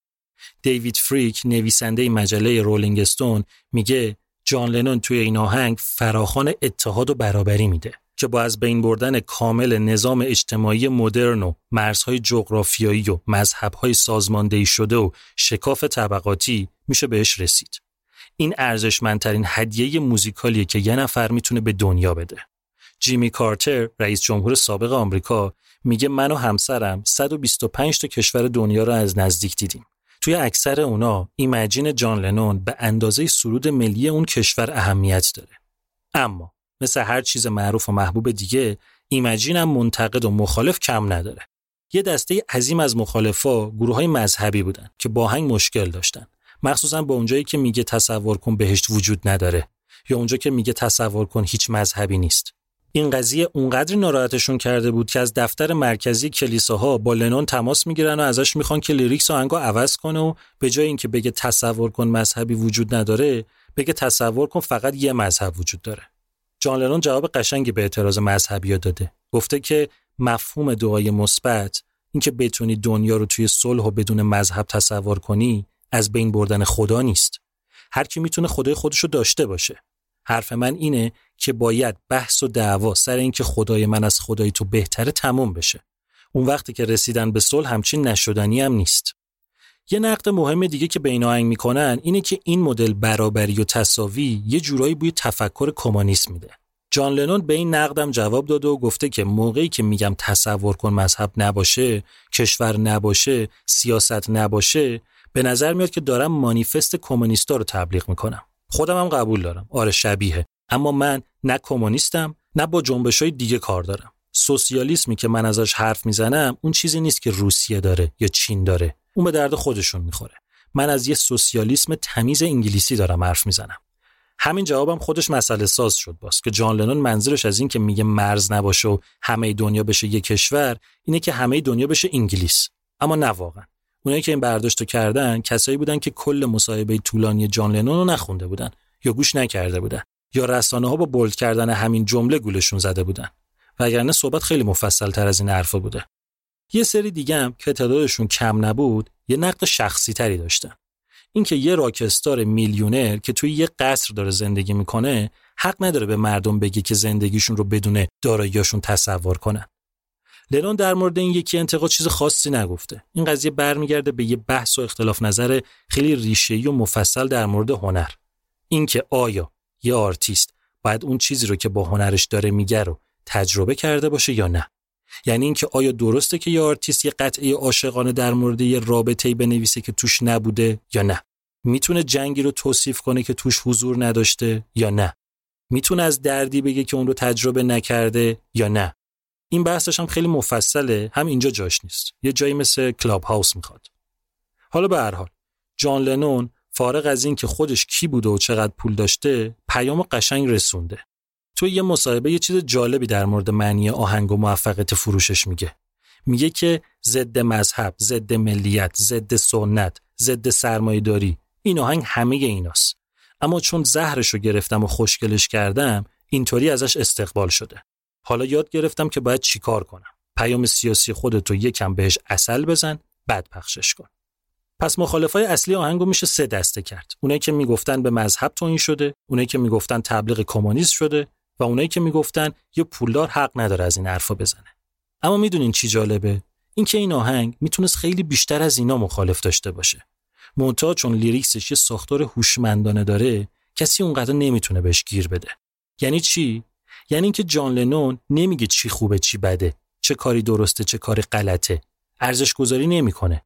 دیوید فریک نویسنده مجله رولینگ استون میگه جان لنون توی این آهنگ فراخان اتحاد و برابری میده که با از بین بردن کامل نظام اجتماعی مدرن و مرزهای جغرافیایی و مذهبهای سازماندهی شده و شکاف طبقاتی میشه بهش رسید. این ارزشمندترین هدیه موزیکالیه که یه نفر می‌تونه به دنیا بده. جیمی کارتر رئیس جمهور سابق آمریکا میگه من و همسرم 125 تا کشور دنیا رو از نزدیک دیدیم. توی اکثر اونا ایمجین جان لنون به اندازه سرود ملی اون کشور اهمیت داره. اما مثل هر چیز معروف و محبوب دیگه ایمجین هم منتقد و مخالف کم نداره. یه دسته عظیم از مخالفا گروه های مذهبی بودن که با هنگ مشکل داشتن. مخصوصا با اونجایی که میگه تصور کن بهشت وجود نداره یا اونجا که میگه تصور کن هیچ مذهبی نیست. این قضیه اونقدر ناراحتشون کرده بود که از دفتر مرکزی کلیساها با لنون تماس می‌گیرن و ازش می‌خوان که لیریکس آهنگا عوض کنه و به جای اینکه بگه تصور کن مذهبی وجود نداره بگه تصور کن فقط یه مذهب وجود داره. جان لنون جواب قشنگی به اعتراض مذهبی داده. گفته که مفهوم دعای مثبت اینکه بتونی دنیا رو توی صلح و بدون مذهب تصور کنی از بین بردن خدا نیست. هر کی می‌تونه خدای خودش رو داشته باشه. حرف من اینه که باید بحث و دعوا سر اینکه خدای من از خدای تو بهتره تموم بشه. اون وقتی که رسیدن به صلح همچین نشدنی هم نیست. یه نقد مهم دیگه که بین آهنگ می‌کنن اینه که این مدل برابری و تساوی یه جورایی بوی تفکر کمونیسم میده. جان لنون به این نقدم جواب داده و گفته که موقعی که میگم تصور کن مذهب نباشه کشور نباشه سیاست نباشه به نظر میاد که دارم مانیفست کمونیستا رو تبلیغ می‌کنم. خودم هم قبول دارم. آره شبیه اما من نه کمونیستم نه با جنبش های دیگه کار دارم. سوسیالیسمی که من ازش حرف می‌زنم اون چیزی نیست که روسیه داره یا چین داره. اون به درد خودشون می‌خوره. من از یه سوسیالیسم تمیز انگلیسی دارم حرف می‌زنم. همین جوابم خودش مسئله ساز شد باز که جان لنون منظورش از این که میگه مرز نباشه و همه دنیا بشه یه کشور اینه که همه دنیا بشه انگلیس. اما نه واقعا. اونایی که این برداشتو کردن کسایی بودن که کل مصاحبه طولانی جان لنون رو نخونده بودن یا گوش نکرده بودن یا رسانه ها با بولد کردن همین جمله گولشون زده بودن. وگرنه صحبت خیلی مفصل تر از این حرفا بوده. یه سری دیگه هم که تعدادشون کم نبود یه نقد شخصی تری داشتن. اینکه یه راکستار میلیونر که توی یه قصر داره زندگی می‌کنه حق نداره به مردم بگه که زندگیشون رو بدون داراییاشون تصور کنن. لنون در مورد این یکی انتقاد چیز خاصی نگفته. این قضیه برمیگرده به یه بحث و اختلاف نظر خیلی ریشه‌ای و مفصل در مورد هنر. اینکه آیا یه آرتیست باید اون چیزی رو که با هنرش داره میگه رو تجربه کرده باشه یا نه؟ یعنی اینکه آیا درسته که یه آرتیست یه قطعه عاشقانه در مورد یه رابطه‌ای بنویسه که توش نبوده یا نه؟ می‌تونه جنگی رو توصیف کنه که توش حضور نداشته یا نه؟ می‌تونه از دردی بگه که اون رو تجربه نکرده یا نه؟ این بحثش هم خیلی مفصله هم اینجا جاش نیست. یه جایی مثل کلاب هاوس می‌خواد. حالا به هر حال جان لنون فارغ از این که خودش کی بوده و چقدر پول داشته پیام قشنگ رسونده. تو یه مصاحبه یه چیز جالبی در مورد معنی آهنگ و موفقیت فروشش میگه. میگه که ضد مذهب ضد ملیت ضد سنت ضد سرمایه‌داری این آهنگ همه ایناست. اما چون زهرش رو گرفتم و خوشگلش کردم اینطوری ازش استقبال شده. حالا یاد گرفتم که باید چیکار کنم. پیام سیاسی خودتو یکم بهش اصل بزن بعد پخشش کن. پس مخالفای اصلی آهنگو میشه سه دسته کرد. اونایی که می‌گفتن به مذهب توهین شده اونایی که می‌گفتن تبلیغ کمونیست شده و اونایی که می‌گفتن یه پولدار حق نداره از این حرفا بزنه. اما می‌دونین چی جالبه؟ اینکه این آهنگ می‌تونست خیلی بیشتر از اینا مخالف داشته باشه. منتها چون لیریکسش یه ساختار هوشمندانه داره کسی اونقدر نمی‌تونه بهش گیر بده. یعنی چی؟ یعنی اینکه جان لنون نمیگه چی خوبه چی بده چه کاری درسته چه کاری غلطه. ارزش گذاری نمی‌کنه.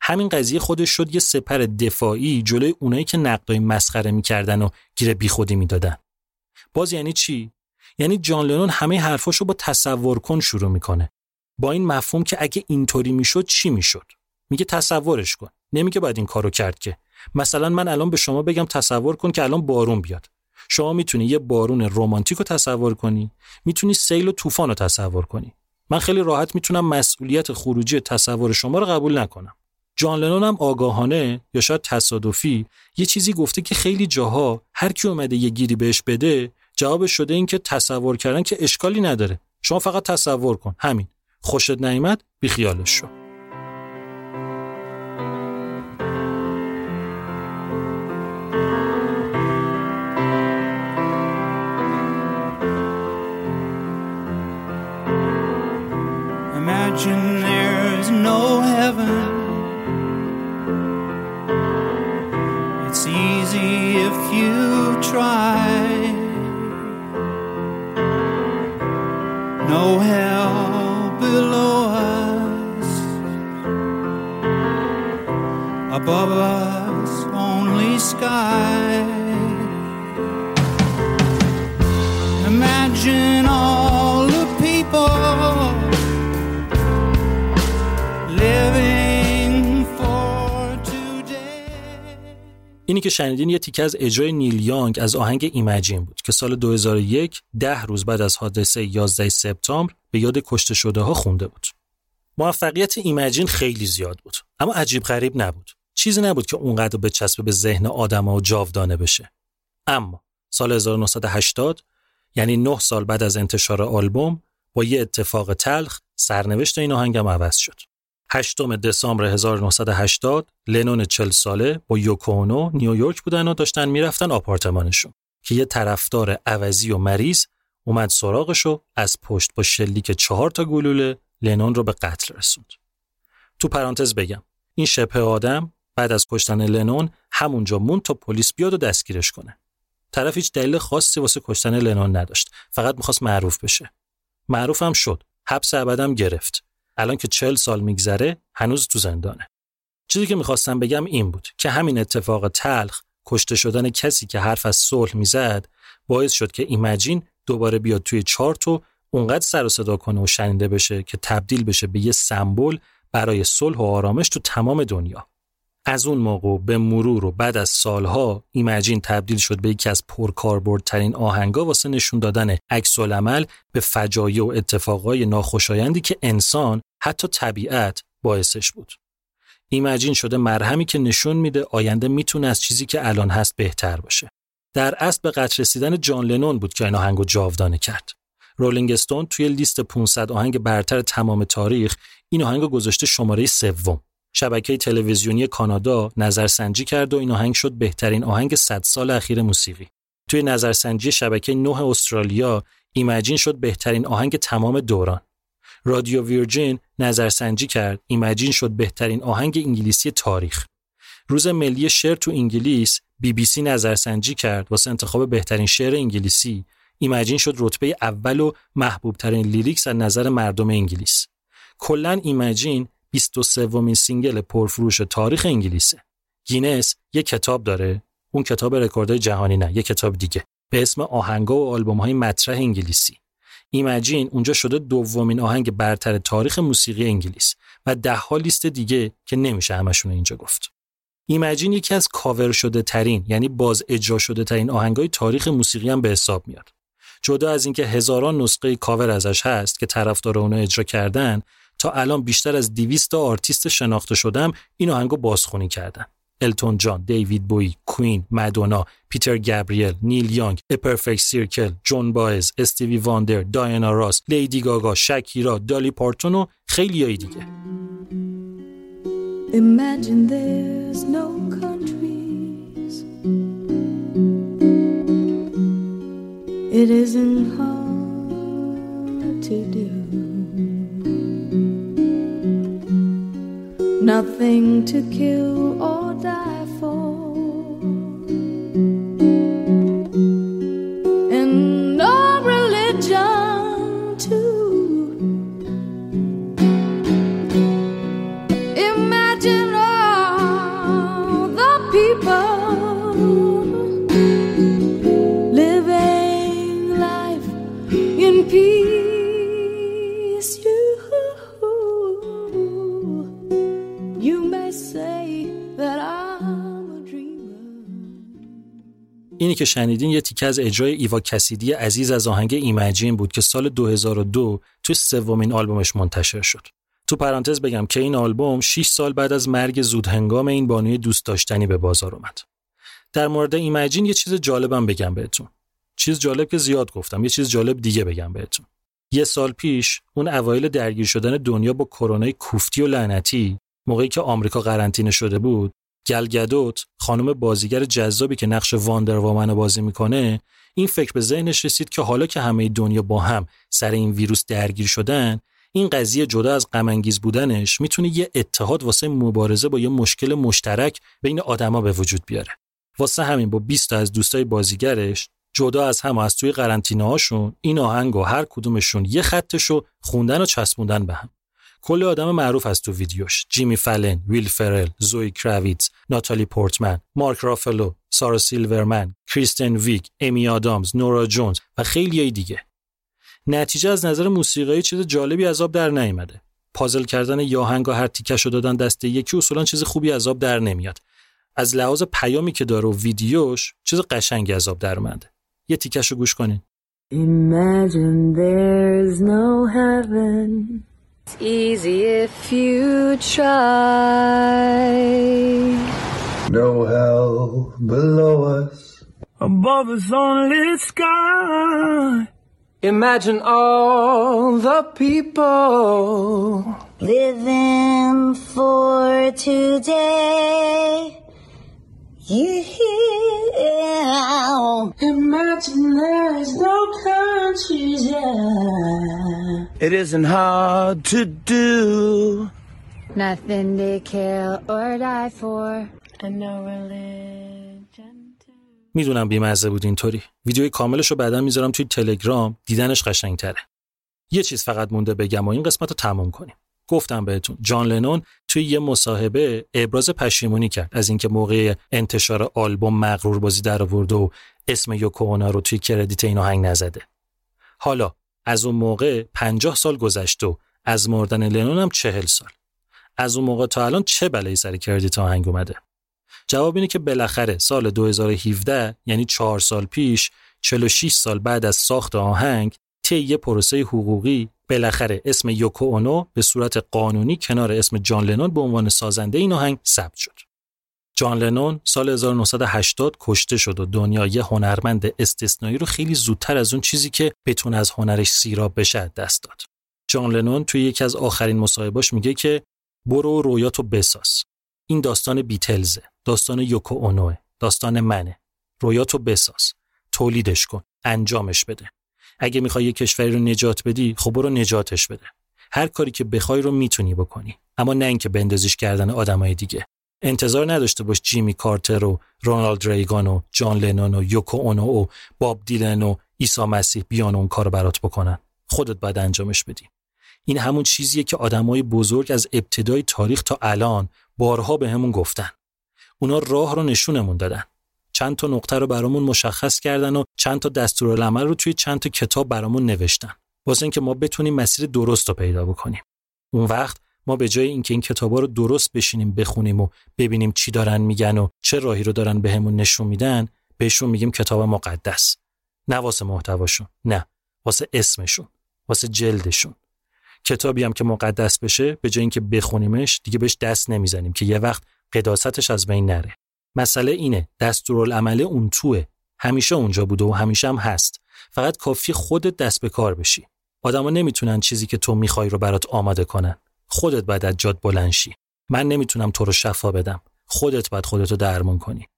همین قضیه خودش شد یه سپر دفاعی جلوی اونایی که نقدای مسخره می‌کردن و گیر بیخودی می‌دادن. باز یعنی چی؟ یعنی جان لنون همه حرفاشو با تصور کن شروع می‌کنه. با این مفهوم که اگه اینطوری می‌شد چی می‌شد؟ میگه تصورش کن. نمیگه باید این کارو کرد که. مثلا من الان به شما بگم تصور کن که الان بارون بیاد. شما می‌تونی یه بارون رمانتیک رو تصور کنی می‌تونی سیل و طوفان رو تصور کنی. من خیلی راحت می‌تونم مسئولیت خروجی تصور شما رو قبول نکنم. جان لنون هم آگاهانه یا شاید تصادفی یه چیزی گفته که خیلی جاها هر کی اومده یه گیری بهش بده جوابش شده این که تصور کردن که اشکالی نداره. شما فقط تصور کن. همین. خوشت نیامد بیخیالش شو. religion, there is no heaven. It's easy if you try. No hell below us, above us, only sky. اینی که شنیدین یه تیکه از اجرای نیل یانگ از آهنگ ایمجین بود که سال 2001 ده روز بعد از حادثه 11 سپتامبر به یاد کشته شده ها خونده بود. موفقیت ایمجین خیلی زیاد بود اما عجیب غریب نبود. چیزی نبود که اونقدر به چسب به ذهن آدما و جاودانه بشه. اما سال 1980 یعنی نه سال بعد از انتشار آلبوم با یه اتفاق تلخ سرنوشت این آهنگم عوض شد. 8 دسامبر 1980 لنون 40 ساله با یوکونو نیویورک بودن و داشتن می‌رفتن آپارتمانشون که یه طرفدار عوضی و مریض اومد سراغش و از پشت با شلیک چهار تا گلوله لنون رو به قتل رسوند. تو پرانتز بگم این شبه آدم بعد از کشتن لنون همونجا موند تا پلیس بیاد و دستگیرش کنه. طرف هیچ دلیل خاصی واسه کشتن لنون نداشت. فقط می‌خواست معروف بشه. معروف هم شد. حبس ابدم گرفت. الان که چل سال میگذره هنوز تو زندانه. چیزی که می‌خواستم بگم این بود که همین اتفاق تلخ کشته شدن کسی که حرف از صلح می‌زد باعث شد که ایمجین دوباره بیاد توی چارت و اونقدر سر و صدا کنه و شنیده بشه که تبدیل بشه به یه سمبل برای صلح و آرامش تو تمام دنیا. از اون موقع به مرور و بعد از سالها ایمجین تبدیل شد به یکی از پرکاربردترین آهنگا واسه نشون دادن عکس العمل به فجایع و اتفاقای ناخوشایندی که انسان حتی طبیعت باعثش بود. ایمجین شده مرهمی که نشون میده آینده می‌تونه از چیزی که الان هست بهتر باشه. در اصل به قطر رسیدن جان لنون بود که این آهنگو جاودانه کرد. رولینگ استون توی لیست 500 آهنگ برتر تمام تاریخ این آهنگ گذاشته شماره سوم. شبکه تلویزیونی کانادا نظرسنجی کرد و این آهنگ شد بهترین آهنگ 100 سال اخیر موسیقی. توی نظرسنجی شبکه 9 استرالیا ایمجین شد بهترین آهنگ تمام دوران. رادیو ویرجین نظرسنجی کرد ایمجین شد بهترین آهنگ انگلیسی تاریخ. روز ملی شعر تو انگلیس بی بی سی نظرسنجی کرد واسه انتخاب بهترین شعر انگلیسی Imagine شد رتبه اول و محبوب ترین lyrics از نظر مردم انگلیس. کلا Imagine 23 ومین single پرفروش تاریخ انگلیسه. گینس یه کتاب داره. اون کتاب رکوردهای جهانی نه یه کتاب دیگه. به اسم آهنگا و آلبوم های مطرح انگلیسی. Imagine اونجا شده دومین آهنگ برتر تاریخ موسیقی انگلیس و ده ها لیست دیگه که نمیشه همشون اینجا گفت. Imagine یکی از کاور شده ترین یعنی باز اجرا شده ترین آهنگای تاریخ موسیقی هم به حساب میاد. جدا از اینکه هزاران نسخه کاور ازش هست که طرفدار اونو اجرا کردن تا الان بیشتر از 200 تا آرتیست شناخته شده ام این آهنگو بازخونی کردن ، التون جان، دیوید بوی، Queen، مدونا، پیتر گابریل، نیل یانگ، A Perfect Circle، جون بایز، استیوی واندر، دایانا راس، لیدی گاگا، شکیرا، دالی پارتون و خیلی های دیگه. Imagine there's no countries. It isn't hard to do. Nothing to kill که شنیدین یه تیکه از اجرای ایوا کسیدی عزیز از آهنگ ایمجین بود که سال 2002 توی سومین آلبومش منتشر شد. تو پرانتز بگم که این آلبوم 6 سال بعد از مرگ زودهنگام این بانوی دوست داشتنی به بازار اومد. در مورد ایمجین یه چیز جالبم بگم بهتون. چیز جالب که زیاد گفتم، یه چیز جالب دیگه بگم بهتون. یه سال پیش اون اوایل درگیر شدن دنیا با کرونای کوفتی و لعنتی موقعی که آمریکا قرنطینه شده بود گلگدوت خانم بازیگر جذابی که نقش واندر رو بازی می‌کنه این فکر به ذهنش رسید که حالا که همه دنیا با هم سر این ویروس درگیر شدن این قضیه جدا از غم بودنش می‌تونه یه اتحاد واسه مبارزه با یه مشکل مشترک بین آدما به وجود بیاره. واسه همین با 20 تا از دوستای بازیگرش جدا از هم از توی قرنطینه هاشون این آهنگ و هر کدومشون یه خطشو خوندن و چسبوندن به هم. کلی آدم معروف از تو ویدیوش جیمی فلن، ویل فرل، زوی کراویتز، ناتالی پورتمن، مارک رافلو، سارا سیلورمن، کریستن ویک، امی آدامز، نورا جونز و خیلی دیگه. نتیجه از نظر موسیقی چیز جالبی از آب در نیامده. پازل کردن یاهنگ و هر تیکش دادن دست یکی اصولا چیز خوبی از آب در نمیاد. از لحاظ پیامی که داره و ویدیوش چیز قشنگی از آب در اومده. یه تیکش رو گوش کنین. Imagine there's no heaven. It's easy if you try. No hell below us. Above us only sky. Imagine all the people living for today. You hear? Imagine there's no countries, yeah. It isn't hard to do. Nothing to kill or die for. And no religion to. می‌دونم بیمزه بود اینطوری ویدیوی کاملش رو بعدا می‌ذارم توی تلگرام دیدنش قشنگتره یه چیز فقط مونده بگم و این قسمت رو تموم کنیم گفتم بهتون جان لنون توی یه مصاحبه ابراز پشیمونی کرد از اینکه موقع انتشار آلبوم مغرور بازی در آورد و اسم یوکو اونا رو توی کردیت این آهنگ نزده. حالا از اون موقع 50 سال گذشت و از مردن لنون هم 40 سال. از اون موقع تا الان چه بلایی سر کردیت آهنگ اومده؟ جواب اینه که بالاخره سال 2017 یعنی چهار سال پیش 46 سال بعد از ساخت آهنگ طی یه پروسه حقوقی بالاخره اسم یوکو اونو به صورت قانونی کنار اسم جان لنون به عنوان سازنده این آهنگ ثبت شد. جان لنون سال 1980 کشته شد و دنیا یه هنرمند استثنایی رو خیلی زودتر از اون چیزی که بتونه از هنرش سیراب بشه دست داد. جان لنون توی یکی از آخرین مصاحبهاش میگه که برو رویاتو بساز. این داستان بیتلزه، داستان یوکو اونوه، داستان منه. رویاتو بساز، تولیدش کن، انجامش بده. اگه می‌خوای یه کشوری رو نجات بدی خب برو نجاتش بده. هر کاری که بخوای رو می‌تونی بکنی. اما نه اینکه بندازیش کردن آدمای دیگه. انتظار نداشته باش جیمی کارتر و رونالد ریگان و جان لنون و یوکو اونو و باب دیلن و عیسی مسیح بیان اون کارو برات بکنن. خودت باید انجامش بدی. این همون چیزیه که آدمای بزرگ از ابتدای تاریخ تا الان بارها به همون گفتن. اونا راه رو نشونمون دادن. چند تا نقطه رو برامون مشخص کردن و چند تا دستورالعمل رو توی چند تا کتاب برامون نوشتن. واسه اینکه ما بتونیم مسیر درست رو پیدا بکنیم. اون وقت ما به جای اینکه این کتابا رو درست بشینیم بخونیم و ببینیم چی دارن میگن و چه راهی رو دارن بهمون نشون میدن بهشون میگیم کتاب مقدس. نه واسه محتواشون نه. واسه اسمشون واسه جلدشون. کتابی هم که مقدس بشه به جای اینکه بخونیمش دیگه بهش دست نمی‌زنیم که یه وقت قداستش از بین نره. مسئله اینه دستورالعمل اون توه. همیشه اونجا بوده و همیشه هم هست. فقط کافی خودت دست به کار بشی. آدما نمی‌تونن چیزی که تو می‌خوای رو برات آماده کنن. خودت باید از جاد بلند شی. من نمی‌تونم تو رو شفا بدم. خودت باید خودتو درمان کنی.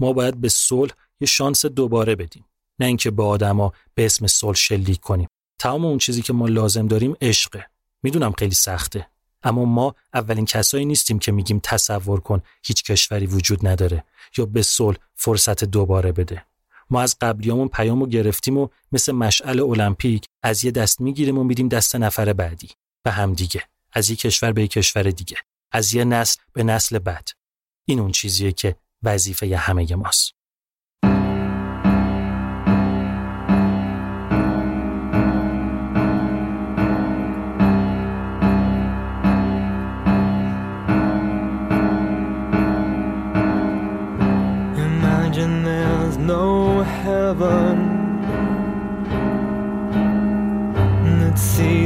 ما باید به صلح یه شانس دوباره بدیم. نه اینکه به آدما به اسم صلح شلیک کنیم. تمام اون چیزی که ما لازم داریم عشقه. می‌دونم خیلی سخته. اما ما اولین کسایی نیستیم که میگیم تصور کن هیچ کشوری وجود نداره یا به صلح فرصت دوباره بده. ما از قبلیامون پیامو گرفتیم و مثل مشعل المپیک از یه دست می‌گیریم و میدیم دست نفر بعدی به هم دیگه از یه کشور به یه کشور دیگه از یه نسل به نسل بعد. این اون چیزیه که وظیفه همه ماست.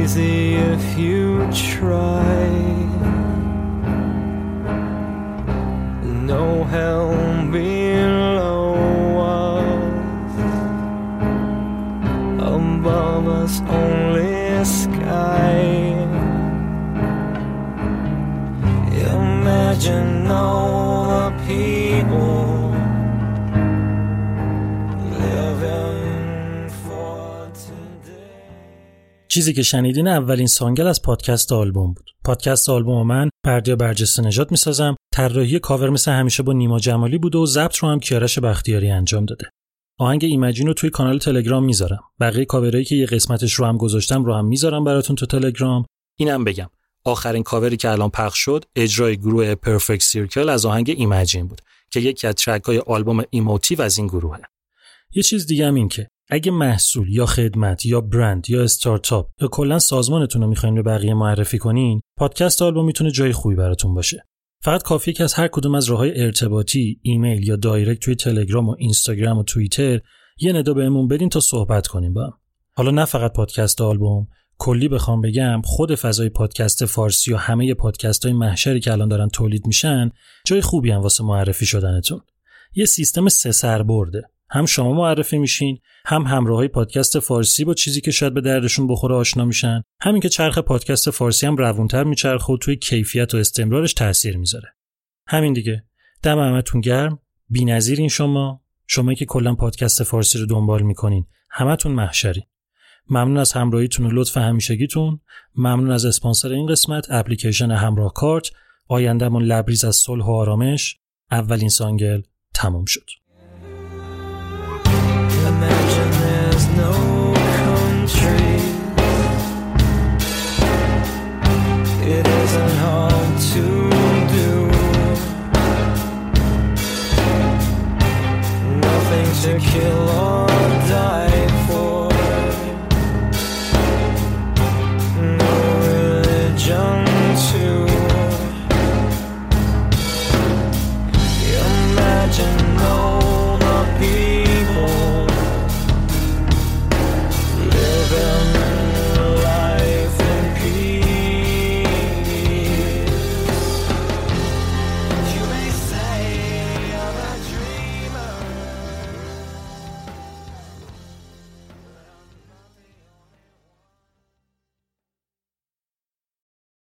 Easy if you try. No hell below us. Above us only sky. Imagine all the people چیزی که شنیدین اولین سانگل از پادکست آلبوم بود. پادکست آلبوم من بردیا برجسته می‌سازم. طراحی کاور مثل همیشه با نیما جمالی بوده و ضبط رو هم کیارش بختیاری انجام داده. آهنگ Imagine رو توی کانال تلگرام می‌ذارم. بقیه کاورایی که یه قسمتش رو هم گذاشتم رو هم می‌ذارم براتون تو تلگرام. اینم بگم. آخرین کاوری که الان پخش شد اجرای گروه Perfect Circle از آهنگ Imagine بود که یکی از track های آلبوم eMOTIVe از این گروهه. یه چیز دیگه هم این که اگه محصول یا خدمت یا برند یا استارتاپ یا کلا سازمانتون رو می‌خواین به بقیه معرفی کنین پادکست آلبوم می‌تونه جای خوبی براتون باشه. فقط کافیه که از هر کدوم از راههای ارتباطی ایمیل یا direct توی تلگرام و اینستاگرام و توییتر یه ندا بهمون بدین تا صحبت کنیم با هم. حالا نه فقط پادکست آلبوم کلی بخوام بگم خود فضای پادکست فارسی و همه پادکست های محشری که الان دارن تولید میشن جای خوبی هم واسه معرفی شدنتون. یه سیستم سه سر برده. هم شما معرفی میشین هم همراه های پادکست فارسی با چیزی که شاید به دردشون بخوره آشنا میشن. همین که چرخ پادکست فارسی هم روونتر میچرخه و توی کیفیت و استمرارش تاثیر می‌ذاره. همین دیگه. دم همتون گرم. بی‌نظیر این شما. شما که کلا پادکست فارسی رو دنبال می‌کنین. همتون محشری. ممنون از همراهیتون و لطف همیشگیتون. ممنون از اسپانسر این قسمت اپلیکیشن همراه کارت. آیندهمون لبریز از صلح و آرامش. اولین سانگل تمام شد. To kill or